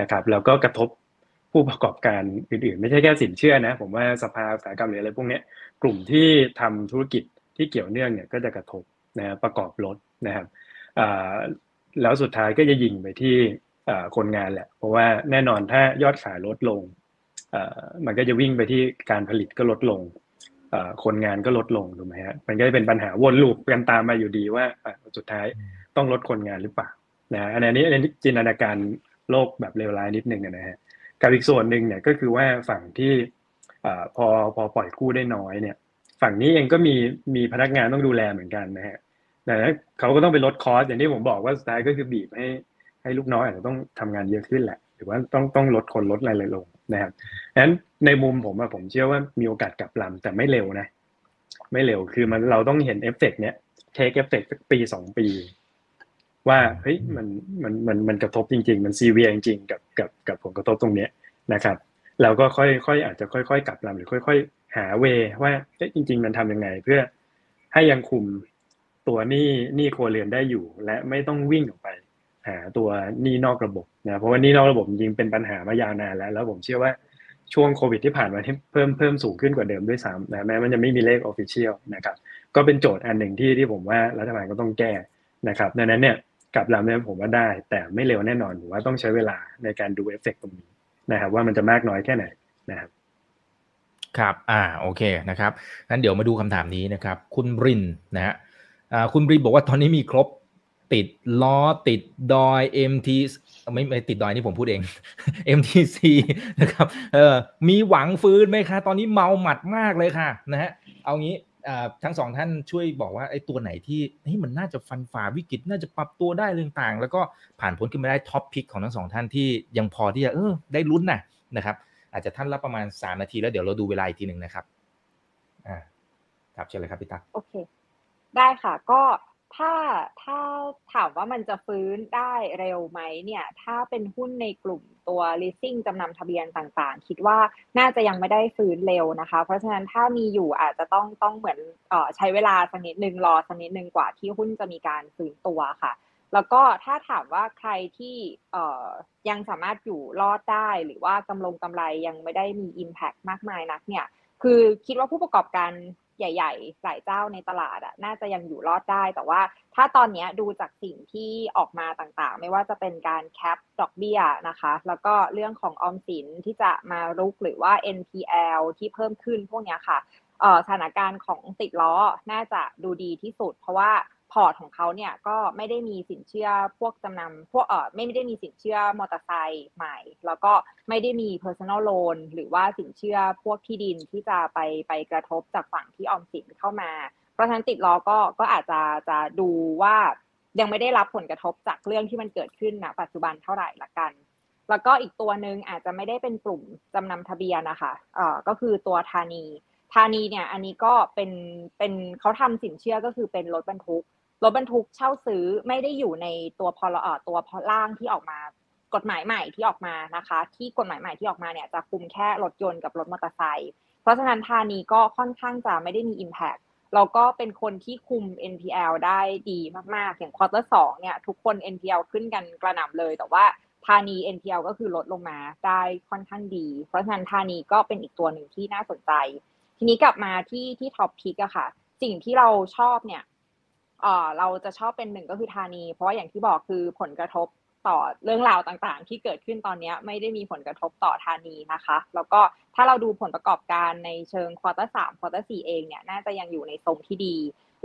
นะครับแล้วก็กระทบ ผู้ประกอบการอื่นๆ ไม่ใช่แค่สินเชื่อนะ ผมว่าสภาอุตสาหกรรมหรืออะไรพวกนี้กลุ่มที่ทำธุรกิจที่เกี่ยวเนื่องเนี่ยก็จะกระทบนะฮะประกอบรถนะครับแล้วสุดท้ายก็จะยิงไปที่คนงานแหละ เพราะว่าแน่นอนถ้ายอดขายลดลงมันก็จะวิ่งไปที่การผลิตก็ลดลงคนงานก็ลดลงถูกไหมฮะมันก็จะเป็นปัญหาวนลูปกันตามมาอยู่ดีว่าสุดท้ายต้องลดคนงานหรือเปล่านะฮะอันนี้อันนี้จินตนาการโลกแบบเลวร้ายนิดนึงนะฮะ กับอีกส่วนหนึ่งเนี่ยก็คือว่าฝั่งที่อพอพอปล่อยกู้ได้น้อยเนี่ย ฝั่งนี้เองก็มีมีพนักงานต้องดูแลเหมือนกันนะฮะแต่เขาก็ต้องไปลดคอสอย่างที่ผมบอกว่าสุดท้ายก็คือบีบให้ให้ลูกน้องอาจจะต้องทำงานเยอะขึ้นแหละ หรือว่าต้องต้องลดคนลดอะไรเลยลงนะครับดังนั้นในมุมผมอะผมเชื่อว่ามีโอกาสกลับลำแต่ไม่เร็วนะ ไม่เร็วคือมันเราต้องเห็นเอฟเฟกเนี้ย take effect สักปีสองปี ว่าเฮ้ยมันมันมันมันกระทบจริง ๆ มันซีเวียจริงๆกับกับกับผลกระทบตรงเนี้ยนะครับเราก็ค่อยค่อยอาจจะค่อยๆกลับลำหรือค่อย ๆ หา way ว่าจริง ๆ มันทำยังไง เพื่อให้ยังคุมตัวหนี้หนี้ครัวเรือนได้อยู่ และไม่ต้องวิ่งออกไป หาตัวหหนี้นอกระบบนะเพราะว่านี้นอกระบบจริงเป็นปัญหามายาวนานแล้ว แล้วผมเชื่อว่าช่วงโควิดที่ผ่านมาที่เพิ่มเพิ่มสูงขึ้นกว่าเดิมด้วยซ้ำนะแม้มันจะไม่มีเลข official นะครับ ก็เป็นโจทย์อันหนึ่งที่ที่ผมว่ารัฐบาลก็ต้องแก้นะครับดังนั้นเนี่ย กลับลำเนี่ยผมว่าได้ แต่ไม่เร็วแน่นอนผมว่าต้องใช้เวลาในการดูเอฟเฟกตรงนี้นะครับว่ามันจะมากน้อยแค่ไหนนะครับครับ อ่า โอเค นะครับ งั้นเดี๋ยวมาดูคำถามนี้นะครับ คุณบริน นะฮะอ่าคุณบรินบอกว่าตอนนี้มีครบ ติดล้อ ติดดอย MT ไม่ไม่ติดดอยนี่ผมพูดเอง MTC นะครับ เออ มีหวังฟื้นไหมคะ ตอนนี้เมาหมัดมากเลยค่ะ นะฮะ เอางี้ ทั้งสองท่านช่วยบอกว่าไอ้ตัวไหนที่เฮ้ยมันน่าจะฟันฝ่าวิกฤตน่าจะปรับตัวได้เรื่องต่าง แล้วก็ผ่านพ้นขึ้นมาได้ท็อปพิกของทั้งสองท่านที่ยังพอที่จะเออได้ลุ้นนะนะครับ อาจจะท่านรับประมาณสามนาทีแล้วเดี๋ยวเราดูเวลาอีกทีหนึ่งนะครับอ่าครับเชิญเลยครับพี่ตั๊กโอเค ได้ค่ะก็ ถ้าถ้าถามว่ามันจะฟื้นได้เร็วไหมเนี่ย ถ้าเป็นหุ้นในกลุ่มตัว leasing จำนำทะเบียนต่างๆ คิดว่าน่าจะยังไม่ได้ฟื้นเร็วนะคะ เพราะฉะนั้นถ้ามีอยู่อาจจะต้องต้องเหมือนเออใช้เวลาสักนิดนึงรอสักนิดนึงกว่าที่หุ้นจะมีการฟื้นตัวค่ะ แล้วก็ถ้าถามว่าใครที่เอ่อยังสามารถอยู่รอดได้หรือว่ากำลงกำไรยังไม่ได้มี Impact มากมายนักเนี่ยคือคิดว่าผู้ประกอบการ ใหญ่ๆ หลายเจ้าในตลาดอะน่าจะยังอยู่รอดได้ แต่ว่าถ้าตอนนี้ดูจากสิ่งที่ออกมาต่างๆ ไม่ว่าจะเป็นการแคปดอกเบี้ยนะคะ แล้วก็เรื่องของออมสินที่จะมารุกหรือว่า NPL ที่เพิ่มขึ้นพวกนี้ค่ะสถานการณ์ของติดล้อน่าจะดูดีที่สุด เพราะว่า พอร์ตของเขาเนี่ยก็ไม่ได้มีสินเชื่อพวกจำนำพวกเออไม่ได้มีสินเชื่อมอเตอร์ไซค์ใหม่ แล้วก็ไม่ได้มี personal loan หรือว่าสินเชื่อพวกที่ดินที่จะไปไปกระทบจากฝั่งที่ออมสินเข้ามา เพราะฉะนั้นติดล้อก็ก็อาจจะจะดูว่ายังไม่ได้รับผลกระทบจากเรื่องที่มันเกิดขึ้นณปัจจุบันเท่าไหร่ละกัน แล้วก็อีกตัวหนึ่งอาจจะไม่ได้เป็นกลุ่มจำนำทะเบียนนะคะเอ่อก็คือตัวธานีธานีเนี่ยอันนี้ก็เป็นเป็นเขาทำสินเชื่อก็คือเป็นรถบรรทุก รถบรรทุกเช่าซื้อไม่ได้อยู่ในตัวพลเอ่อตัวร่างที่ออกมากฎหมายใหม่ที่ออกมานะคะ ที่กฎหมายใหม่ที่ออกมาเนี่ยจะคุมแค่รถยนต์กับรถมอเตอร์ไซค์เพราะฉะนั้นธานีก็ค่อนข้างจะไม่ได้มี Impact แล้วก็เป็นคนที่คุม NPL ได้ดีมาก ๆ อย่าง quarter สองเนี่ยทุกคน NPL ขึ้นกันกระหน่ำเลย แต่ว่าธานี NPL ก็คือลดลงมาได้ค่อนข้างดี เพราะฉะนั้นธานีก็เป็นอีกตัวหนึ่งที่น่าสนใจ ทีนี้กลับมาที่ที่ top pick อะค่ะ สิ่งที่เราชอบเนี่ย เออเราจะชอบเป็นหนึ่งก็คือธานี เพราะว่าอย่างที่บอกคือผลกระทบต่อเรื่องราวต่างๆ ที่เกิดขึ้นตอนนี้ไม่ได้มีผลกระทบต่อธานีนะคะ แล้วก็ถ้าเราดูผลประกอบการในเชิง quarter สาม quarter สี่เองเนี่ยน่าจะยังอยู่ในทรงที่ดี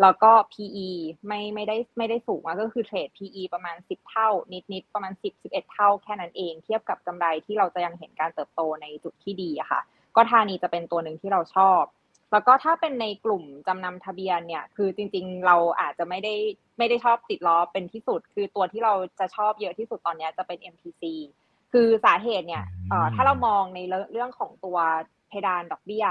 แล้วก็ PE ไม่ไม่ได้ไม่ได้สูงมากก็คือเทรด PE ประมาณ 10 เท่า นิดๆประมาณ 10 11 เท่าแค่นั้นเอง เทียบกับกำไรที่เราจะยังเห็นการเติบโตในจุดที่ดีอะค่ะ ก็ธานีจะเป็นตัวหนึ่งที่เราชอบ แล้วก็ถ้าเป็นในกลุ่มจำนำทะเบียนเนี่ย คือจริง ๆ เราอาจจะไม่ได้ไม่ได้ชอบติดล้อเป็นที่สุด คือตัวที่เราจะชอบเยอะที่สุดตอนนี้จะเป็น MTC คือสาเหตุเนี่ยเอ่อถ้าเรามองในเรื่องของตัวเพดานดอกเบี้ย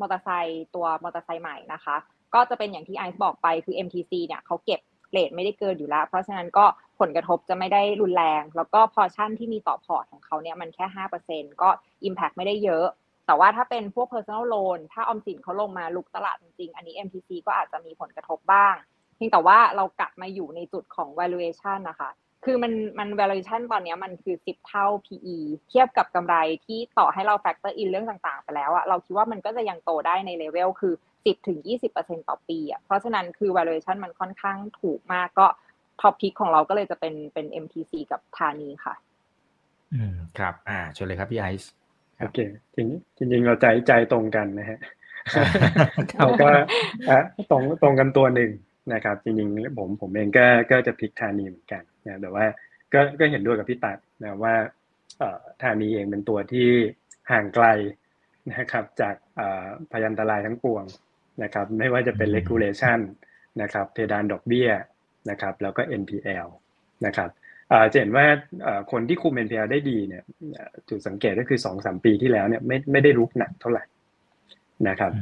มอเตอร์ไซค์ตัวมอเตอร์ไซค์ใหม่นะคะ ก็จะเป็นอย่างที่ไอซ์บอกไปคือ MTC เนี่ยเขาเก็บ rate ไม่ได้เกินอยู่แล้ว เพราะฉะนั้นก็ผลกระทบจะไม่ได้รุนแรง แล้วก็พอชั่นที่มีต่อพอร์ตของเขาเนี่ยมันแค่ 5%ก็ Impact ไม่ได้เยอะ แต่ว่าถ้าเป็นพวก personal loan ถ้าออมสินเขาลงมาลุกตลาดจริง อันนี้ MTC ก็อาจจะมีผลกระทบบ้าง เพียงแต่ว่าเรากลับมาอยู่ในจุดของ valuation นะคะ คือมันมัน valuation ตอนนี้มันคือ 10 เท่า PE เทียบกับกำไรที่ต่อให้เรา factor in เรื่องต่างๆ ไปแล้วอะเราคิดว่ามันก็จะยังโตได้ในเลเวลคือ 10ถึง20%ต่อปีอะเพราะฉะนั้นคือ valuation มันค่อนข้างถูกมากก็ top pick ของเราก็เลยจะเป็นเป็น MTC กับธานีค่ะ อืมครับ อ่าเชิญเลยครับพี่ไอซ์ โอเคจริงจริงๆเราใจใจตรงกันนะฮะครับก็อะตรงตรงกันตัวหนึ่งนะครับ จริงๆผมผมเองก็ก็จะพลิกธานีเหมือนกันนะแต่ว่าก็ก็เห็นด้วยกับพี่ตัดนะว่าเอ่อธานีเองเป็นตัวที่ห่างไกลนะครับจากเอ่อพยันตรายทั้งปวงนะครับ ไม่ว่าจะเป็น regulation นะครับเพดานดอกเบี้ยนะครับ แล้วก็ NPL นะครับ จะเห็นว่าคนที่คุม NPL ได้ดีเนี่ยจุดสังเกตก็คือสองสามปีที่แล้วเนี่ยไม่ไม่ได้รุกหนักเท่าไหร่นะครับ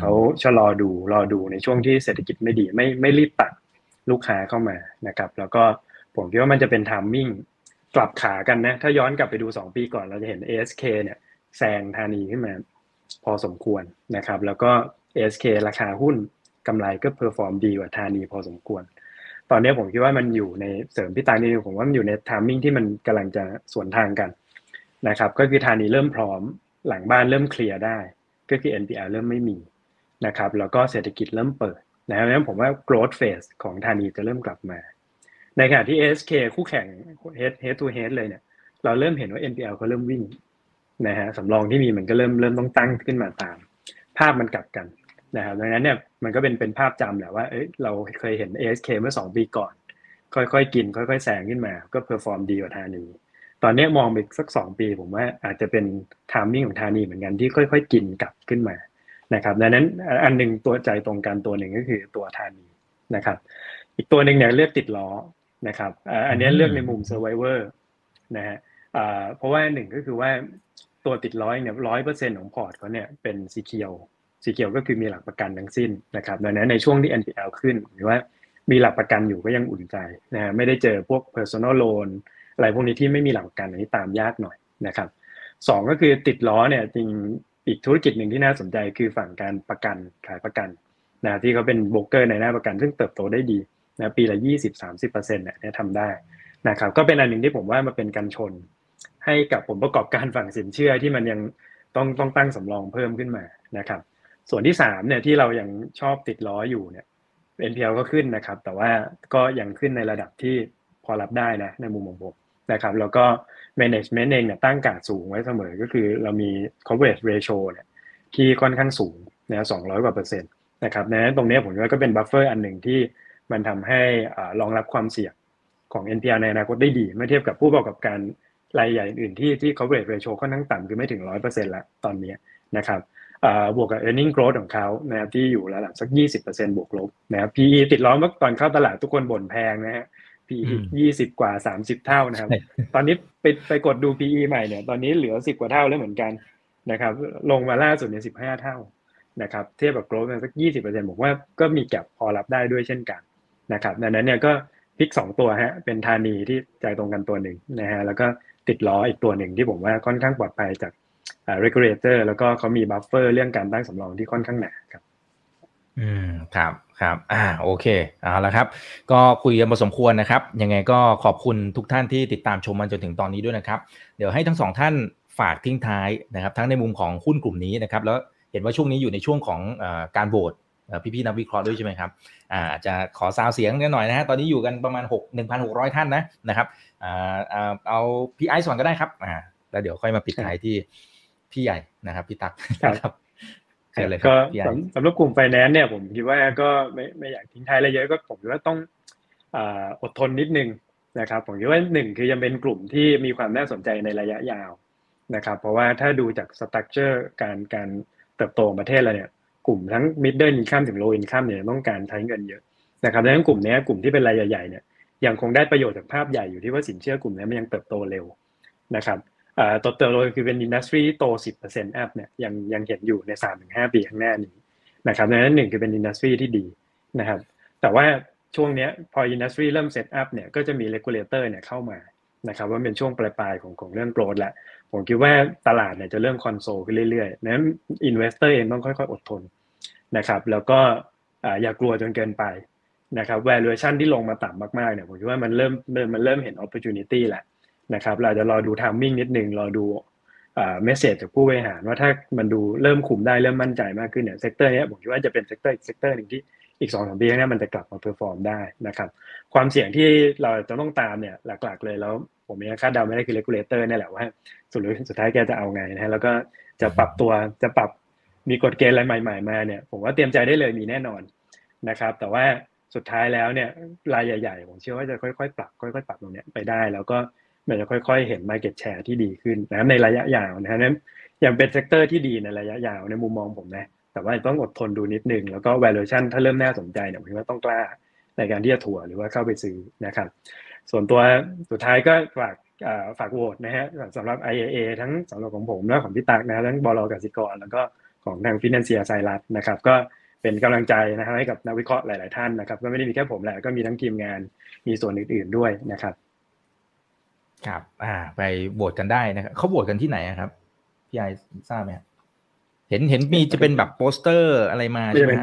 เขาชะลอดูรอดูในช่วงที่เศรษฐกิจไม่ดี ไม่ไม่รีบตัดลูกค้าเข้ามานะครับ แล้วก็ผมคิดว่ามันจะเป็นทามมิ่งกลับขากันนะ ถ้าย้อนกลับไปดู 2 ปีก่อนเราจะเห็น ASK เนี่ยแซงธานีขึ้นมาพอสมควรนะครับ แล้วก็ ASK ราคาหุ้นกำไรก็ perform ดีกว่าธานีพอสมควร ตอนนี้ผมคิดว่ามันอยู่ในเสริมพี่ตานี่ผมว่ามันอยู่ใน timing ที่มันกำลังจะสวนทางกันนะครับ ก็คือธานีเริ่มพร้อมหลังบ้านเริ่มเคลียร์ได้ ก็คือ NPL เริ่มไม่มีนะครับ แล้วก็เศรษฐกิจเริ่มเปิดนะครับดังนั้นผมว่า growth phase ของธานีจะเริ่มกลับมา ในขณะที่ ASK คู่แข่ง head head to head เลยเนี่ย เราเริ่มเห็นว่า NPL เขาเริ่มวิ่งนะฮะสำรองที่มีมันก็เริ่มเริ่มต้องตั้งขึ้นมาตาม ภาพมันกลับกัน นะครับดังนั้นเนี่ยมันก็เป็นเป็นภาพจำแหละว่าเอ้ยเราเคยเห็น ASK เมื่อ2ปีก่อน ค่อยๆกิน ค่อยๆแซงขึ้นมา ก็ perform ดีกว่าธานี ตอนนี้มองไปสัก2ปีผมว่าอาจจะเป็น timing ของธานีเหมือนกันที่ค่อยๆ กินกลับขึ้นมานะครับดังนั้นอันหนึ่งตัวใจตรงกันตัวหนึ่งก็คือตัวธานีนะครับ อีกตัวหนึ่งเนี่ยเลือกติดล้อนะครับอันนี้เลือกในมุม survivor นะฮะเพราะว่าหนึ่งก็คือว่าตัวติดร้อยเนี่ยร้อยเปอร์เซ็นต์ของพอร์ตเขาเนี่ยเป็นสีเขียว สีเขียวก็คือมีหลักประกันทั้งสิ้นนะครับดังนั้นในช่วงที่ NPL ขึ้น หรือว่ามีหลักประกันอยู่ก็ยังอุ่นใจนะฮะไม่ได้เจอพวก personal loan อะไรพวกนี้ที่ไม่มีหลักประกันอันนี้ตามยากหน่อยนะครับสองก็คือติดล้อเนี่ยจริงอีกธุรกิจหนึ่งที่น่าสนใจคือฝั่งการประกันขายประกันนะที่เขาเป็นโบรกเกอร์ในหน้าประกัน ซึ่งเติบโตได้ดีนะปีละ20-30%เนี่ยทำได้นะครับก็เป็นอันหนึ่งที่ผมว่ามาเป็นการชน ให้กับผลประกอบการฝั่งสินเชื่อที่มันยังต้องต้องตั้งสำรองเพิ่มขึ้นมานะครับ ส่วนที่3เนี่ยที่เรายังชอบติดล้ออยู่เนี่ย NPL ก็ขึ้นนะครับ แต่ว่าก็ยังขึ้นในระดับที่พอรับได้นะในมุมของผมนะครับ แล้วก็ management เองเนี่ยตั้งการสูงไว้เสมอก็คือเรามี coverage ratio เนี่ยที่ค่อนข้างสูงนะ200กว่าเปอร์เซ็นต์นะครับนะตรงนี้ผมว่าก็เป็น buffer อันหนึ่งที่มันทำให้รองรับความเสี่ยงของ NPL ในอนาคตได้ดีเมื่อเทียบกับผู้ประกอบการรายใหญ่อื่นที่ที่ coverage ratio ค่อนข้างต่ำคือไม่ถึง100%ละตอนนี้นะครับ บวกกับ earning growth ของเขานะครับที่อยู่ระดับสัก 20%บวกลบนะครับ PE ติดล้อเมื่อตอนเข้าตลาดทุกคนบ่นแพงนะฮะ PE 20กว่า30เท่านะครับ ตอนนี้ไปไปกดดู PE ใหม่เนี่ย ตอนนี้เหลือ10กว่าเท่าแล้วเหมือนกันนะครับ ลงมาล่าสุดเนี่ย15เท่านะครับ เทียบกับ growth สัก20%บอกว่าก็มี gap พอรับได้ด้วยเช่นกันนะครับดังนั้นเนี่ยก็ pick สองตัวฮะ เป็นธานีที่ใจตรงกันตัวหนึ่งนะฮะ แล้วก็ติดล้ออีกตัวหนึ่งที่ผมว่าค่อนข้างปลอดภัยจาก regulator แล้วก็เขามี buffer เรื่องการตั้งสำรองที่ค่อนข้างหนาครับอืมครับครับอ่าโอเคเอาละครับ ก็คุยกันพอสมควรนะครับ ยังไงก็ขอบคุณทุกท่านที่ติดตามชมมันจนถึงตอนนี้ด้วยนะครับ เดี๋ยวให้ทั้งสองท่านฝากทิ้งท้ายนะครับ ทั้งในมุมของหุ้นกลุ่มนี้นะครับ แล้วเห็นว่าช่วงนี้อยู่ในช่วงของอการโหวตพี่ๆนักวิเคราะห์ด้วยใช่ไหมครับอ่าจะขอซาวเสียงกันหน่อยนะฮะตอนนี้อยู่กันประมาณ6 1,600 ท่านนะนะครับอ่าเอาพี่ไอซ์ก่อนก็ได้ครับอ่าแล้วเดี๋ยวค่อยมาปิดท้ายที่ พี่ใหญ่นะครับ พี่ตั๊กครับก็สำหรับกลุ่มไฟแนนซ์เนี่ยผมคิดว่าก็ไม่ไม่อยากทิ้งท้ายอะไรเยอะก็ผมคิดว่าต้องอดทนนิดนึงนะครับผมคิดว่าหนึ่งคือยังเป็นกลุ่มที่มีความน่าสนใจในระยะยาวนะครับเพราะว่าถ้าดูจาก structure การการเติบโตประเทศเราเนี่ยกลุ่มทั้ง middle income ถึง low income เนี่ยต้องการใช้เงินเยอะนะครับดังนั้นกลุ่มนี้กลุ่มที่เป็นรายใหญ่ๆเนี่ยยังคงได้ประโยชน์จากภาพใหญ่อยู่ที่ว่าสินเชื่อกลุ่มนี้มันยังเติบโตเร็วนะครับ ตัวเติบโตคือเป็น industry โต 10% up เนี่ยยังยังเห็นอยู่ใน 3-5 ปีข้างหน้านี้นะครับดังนั้นหนึ่งคือเป็น industry ที่ดีนะครับ แต่ว่าช่วงนี้พอ industry เริ่ม set up เนี่ยก็จะมี regulator เนี่ยเข้ามานะครับว่าเป็นช่วงปลายๆของของเรื่อง growth แหละผมคิดว่าตลาดเนี่ยจะเริ่มคอนโซลขึ้นเรื่อยๆนั้น investor เองต้องค่อยๆ อดทนนะครับ แล้วก็อย่ากลัวจนเกินไปนะครับ valuation ที่ลงมาต่ำมากๆเนี่ยผมคิดว่ามันเริ่มมันเริ่มเห็น opportunity แล้ว นะครับเราจะรอดู timing นิดนึงรอดูmessage จากผู้บริหารว่าถ้ามันดูเริ่มคุมได้เริ่มมั่นใจมากขึ้นเนี่ย sector นี้ผมคิดว่าจะเป็น sector อีก sector หนึ่งที่อีกสองสามปีข้างหน้ามันจะกลับมา perform ได้นะครับความเสี่ยงที่เราจะต้องตามเนี่ยหลักๆเลยแล้วผมยังคาดเดาไม่ได้คือ regulator นี่แหละว่าสุดสุดท้ายแกจะเอาไงนะฮะแล้วก็จะปรับตัวจะปรับมีกฎเกณฑ์อะไรใหม่ๆมาเนี่ยผมว่าเตรียมใจได้เลยมีแน่นอนนะครับ แต่ว่าสุดท้ายแล้วเนี่ยรายใหญ่ ๆ ผมเชื่อว่าจะค่อยๆ ปรับค่อยๆปรับตรงนี้ไปได้ แล้วก็ มันจะค่อยๆ เห็น market share ที่ดีขึ้นนะในระยะยาวนะนั้นยังเป็น sector ที่ดีในระยะยาวในมุมมองผมนะ แต่ว่าต้องอดทนดูนิดนึง แล้วก็ valuation ถ้าเริ่มน่าสนใจเนี่ยผมว่าต้องกล้าในการที่จะถัวหรือว่าเข้าไปซื้อนะครับ ส่วนตัวสุดท้ายก็ฝากฝากโหวตนะฮะสำหรับ IAA ทั้งสำหรับของผมและของพี่ตักนะทั้งบล.กสิกร แล้วก็ของทาง Finansia Syrus นะครับก็เป็นกำลังใจนะครับให้กับนักวิเคราะห์หลาย ๆ ท่านนะครับ ก็ไม่ได้มีแค่ผมแหละก็มีทั้งทีมงานมีส่วนอื่น ๆ ด้วยนะครับ ครับ อ่า ไปโหวตกันได้นะครับเขาโหวตกันที่ไหนครับพี่ไอทราบไหมเห็นเห็นมีจะเป็นแบบโปสเตอร์อะไรมาใช่ไหม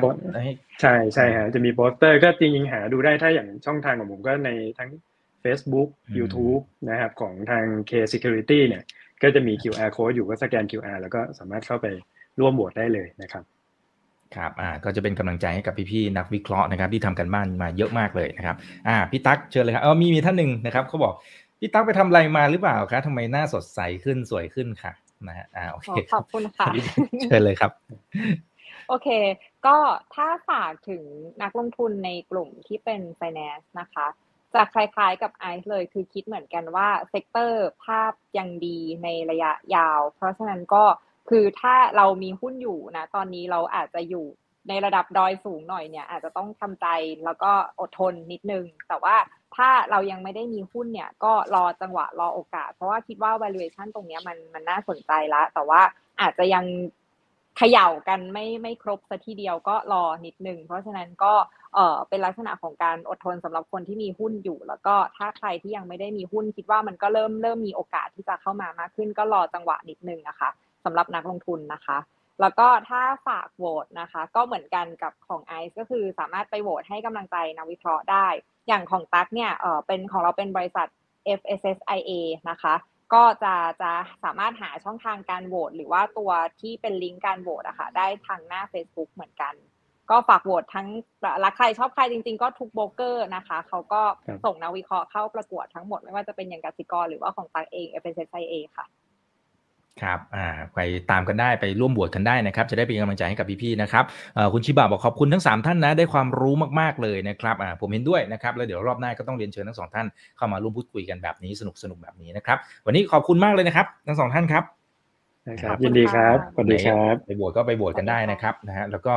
ใช่ใช่ฮะจะมีโปสเตอร์ก็จริงๆหาดูได้ถ้าอย่างช่องทางของผมก็ในทั้ง Facebook YouTube นะครับ ของทาง K Security เนี่ย ก็จะมี QR code อยู่ก็สแกน QR แล้วก็สามารถเข้าไปร่วมโหวตได้เลยนะครับครับ อ่า ก็จะเป็นกำลังใจให้กับพี่ๆนักวิเคราะห์นะครับที่ทำการบ้านมาเยอะมากเลยนะครับ อ่า พี่ตั๊กเชิญเลยครับ เออมีมีท่านหนึ่งนะครับเขาบอก พี่ตั๊กไปทำอะไรมาหรือเปล่าคะทำไมหน้าสดใสขึ้นสวยขึ้นค่ะนะฮะอ่าโอเคขอบคุณค่ะเชิญเลยครับ โอเค ก็ถ้าฝากถึงนักลงทุนในกลุ่มที่เป็น finance นะคะ จะคล้ายๆกับไอซ์เลยคือคิดเหมือนกันว่า sector ภาพยังดีในระยะยาว เพราะฉะนั้นก็คือถ้าเรามีหุ้นอยู่นะ ตอนนี้เราอาจจะอยู่ในระดับดอยสูงหน่อยเนี่ย อาจจะต้องทำใจแล้วก็อดทนนิดนึง แต่ว่า ถ้าเรายังไม่ได้มีหุ้นเนี่ย ก็รอจังหวะรอโอกาส เพราะว่าคิดว่า valuation ตรงนี้มันมันน่าสนใจละแต่ว่าอาจจะยังเขย่ากันไม่ไม่ครบสัทีเดียวก็รอนิดนึง เพราะฉะนั้นก็เออเป็นลักษณะของการอดทนสำหรับคนที่มีหุ้นอยู่ แล้วก็ถ้าใครที่ยังไม่ได้มีหุ้นคิดว่ามันก็เริ่มเริ่มมีโอกาสที่จะเข้ามามากขึ้น ก็รอจังหวะนิดนึงนะคะสำหรับนักลงทุนนะคะ แล้วก็ถ้าฝากโหวตนะคะ ก็เหมือนกันกับของไอซ์ก็คือสามารถไปโหวตให้กำลังใจนักวิเคราะห์ได้ อย่างของตั๊กเนี่ยเออเป็นของเราเป็นบริษัท FSSIA นะคะ ก็จะจะสามารถหาช่องทางการโหวตหรือว่าตัวที่เป็นลิงก์การโหวตอะค่ะได้ทางหน้า Facebook เหมือนกัน ก็ฝากโหวตทั้งรักใครชอบใครจริง ๆ ก็ทุกโบรกเกอร์นะคะ เขาก็ส่งนักวิเคราะห์เข้าประกวดทั้งหมดไม่ว่าจะเป็นอย่างกสิกรหรือว่าของตักเอง f s s i a ค่ะ ครับอ่าไปตามกันได้ไปร่วมบวชกันได้นะครับ จะได้เป็นกำลังใจให้กับพี่ๆนะครับคุณชิบะบอกขอบคุณทั้ง 3 ท่านนะ ได้ความรู้มากๆเลยนะครับอ่าผมเห็นด้วยนะครับ แล้วเดี๋ยวรอบหน้าก็ต้องเรียนเชิญทั้งสองท่านเข้ามาร่วมพูดคุยกันแบบนี้สนุกสนุกแบบนี้นะครับ วันนี้ขอบคุณมากเลยนะครับ ทั้งสองท่านครับครับยินดีครับสวัสดีครับไปบวชก็ไปบวชกันได้นะครับนะฮะแล้วก็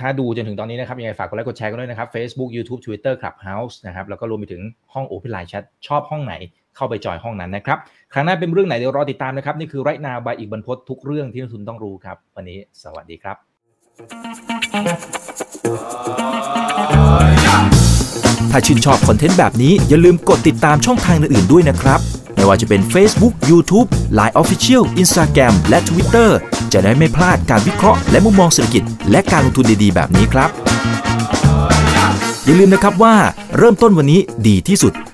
ถ้าดูจนถึงตอนนี้นะครับยังไงฝากกดไลค์กดแชร์กันด้วยนะครับ Facebook YouTube Twitter Clubhouse นะครับแล้วก็รวมไปถึงห้อง Open Line Chat ชอบห้องไหน เข้าไปจอยห้องนั้นนะครับ ครั้งหน้าเป็นเรื่องไหนเดี๋ยวรอติดตามนะครับ นี่คือไรนาบายอีกบรรพททุกเรื่องที่นักทุนต้องรู้ครับ วันนี้สวัสดีครับ ถ้าชื่นชอบคอนเทนต์แบบนี้อย่าลืมกดติดตามช่องทางอื่นๆด้วยนะครับไม่ว่าจะเป็น Facebook, YouTube, Line Official, Instagram และ Twitter จะได้ไม่พลาดการวิเคราะห์และมุมมองเศรษฐกิจ และการลงทุนดีๆ แบบนี้ครับ อย่าลืมนะครับว่าเริ่มต้นวันนี้ดีที่สุด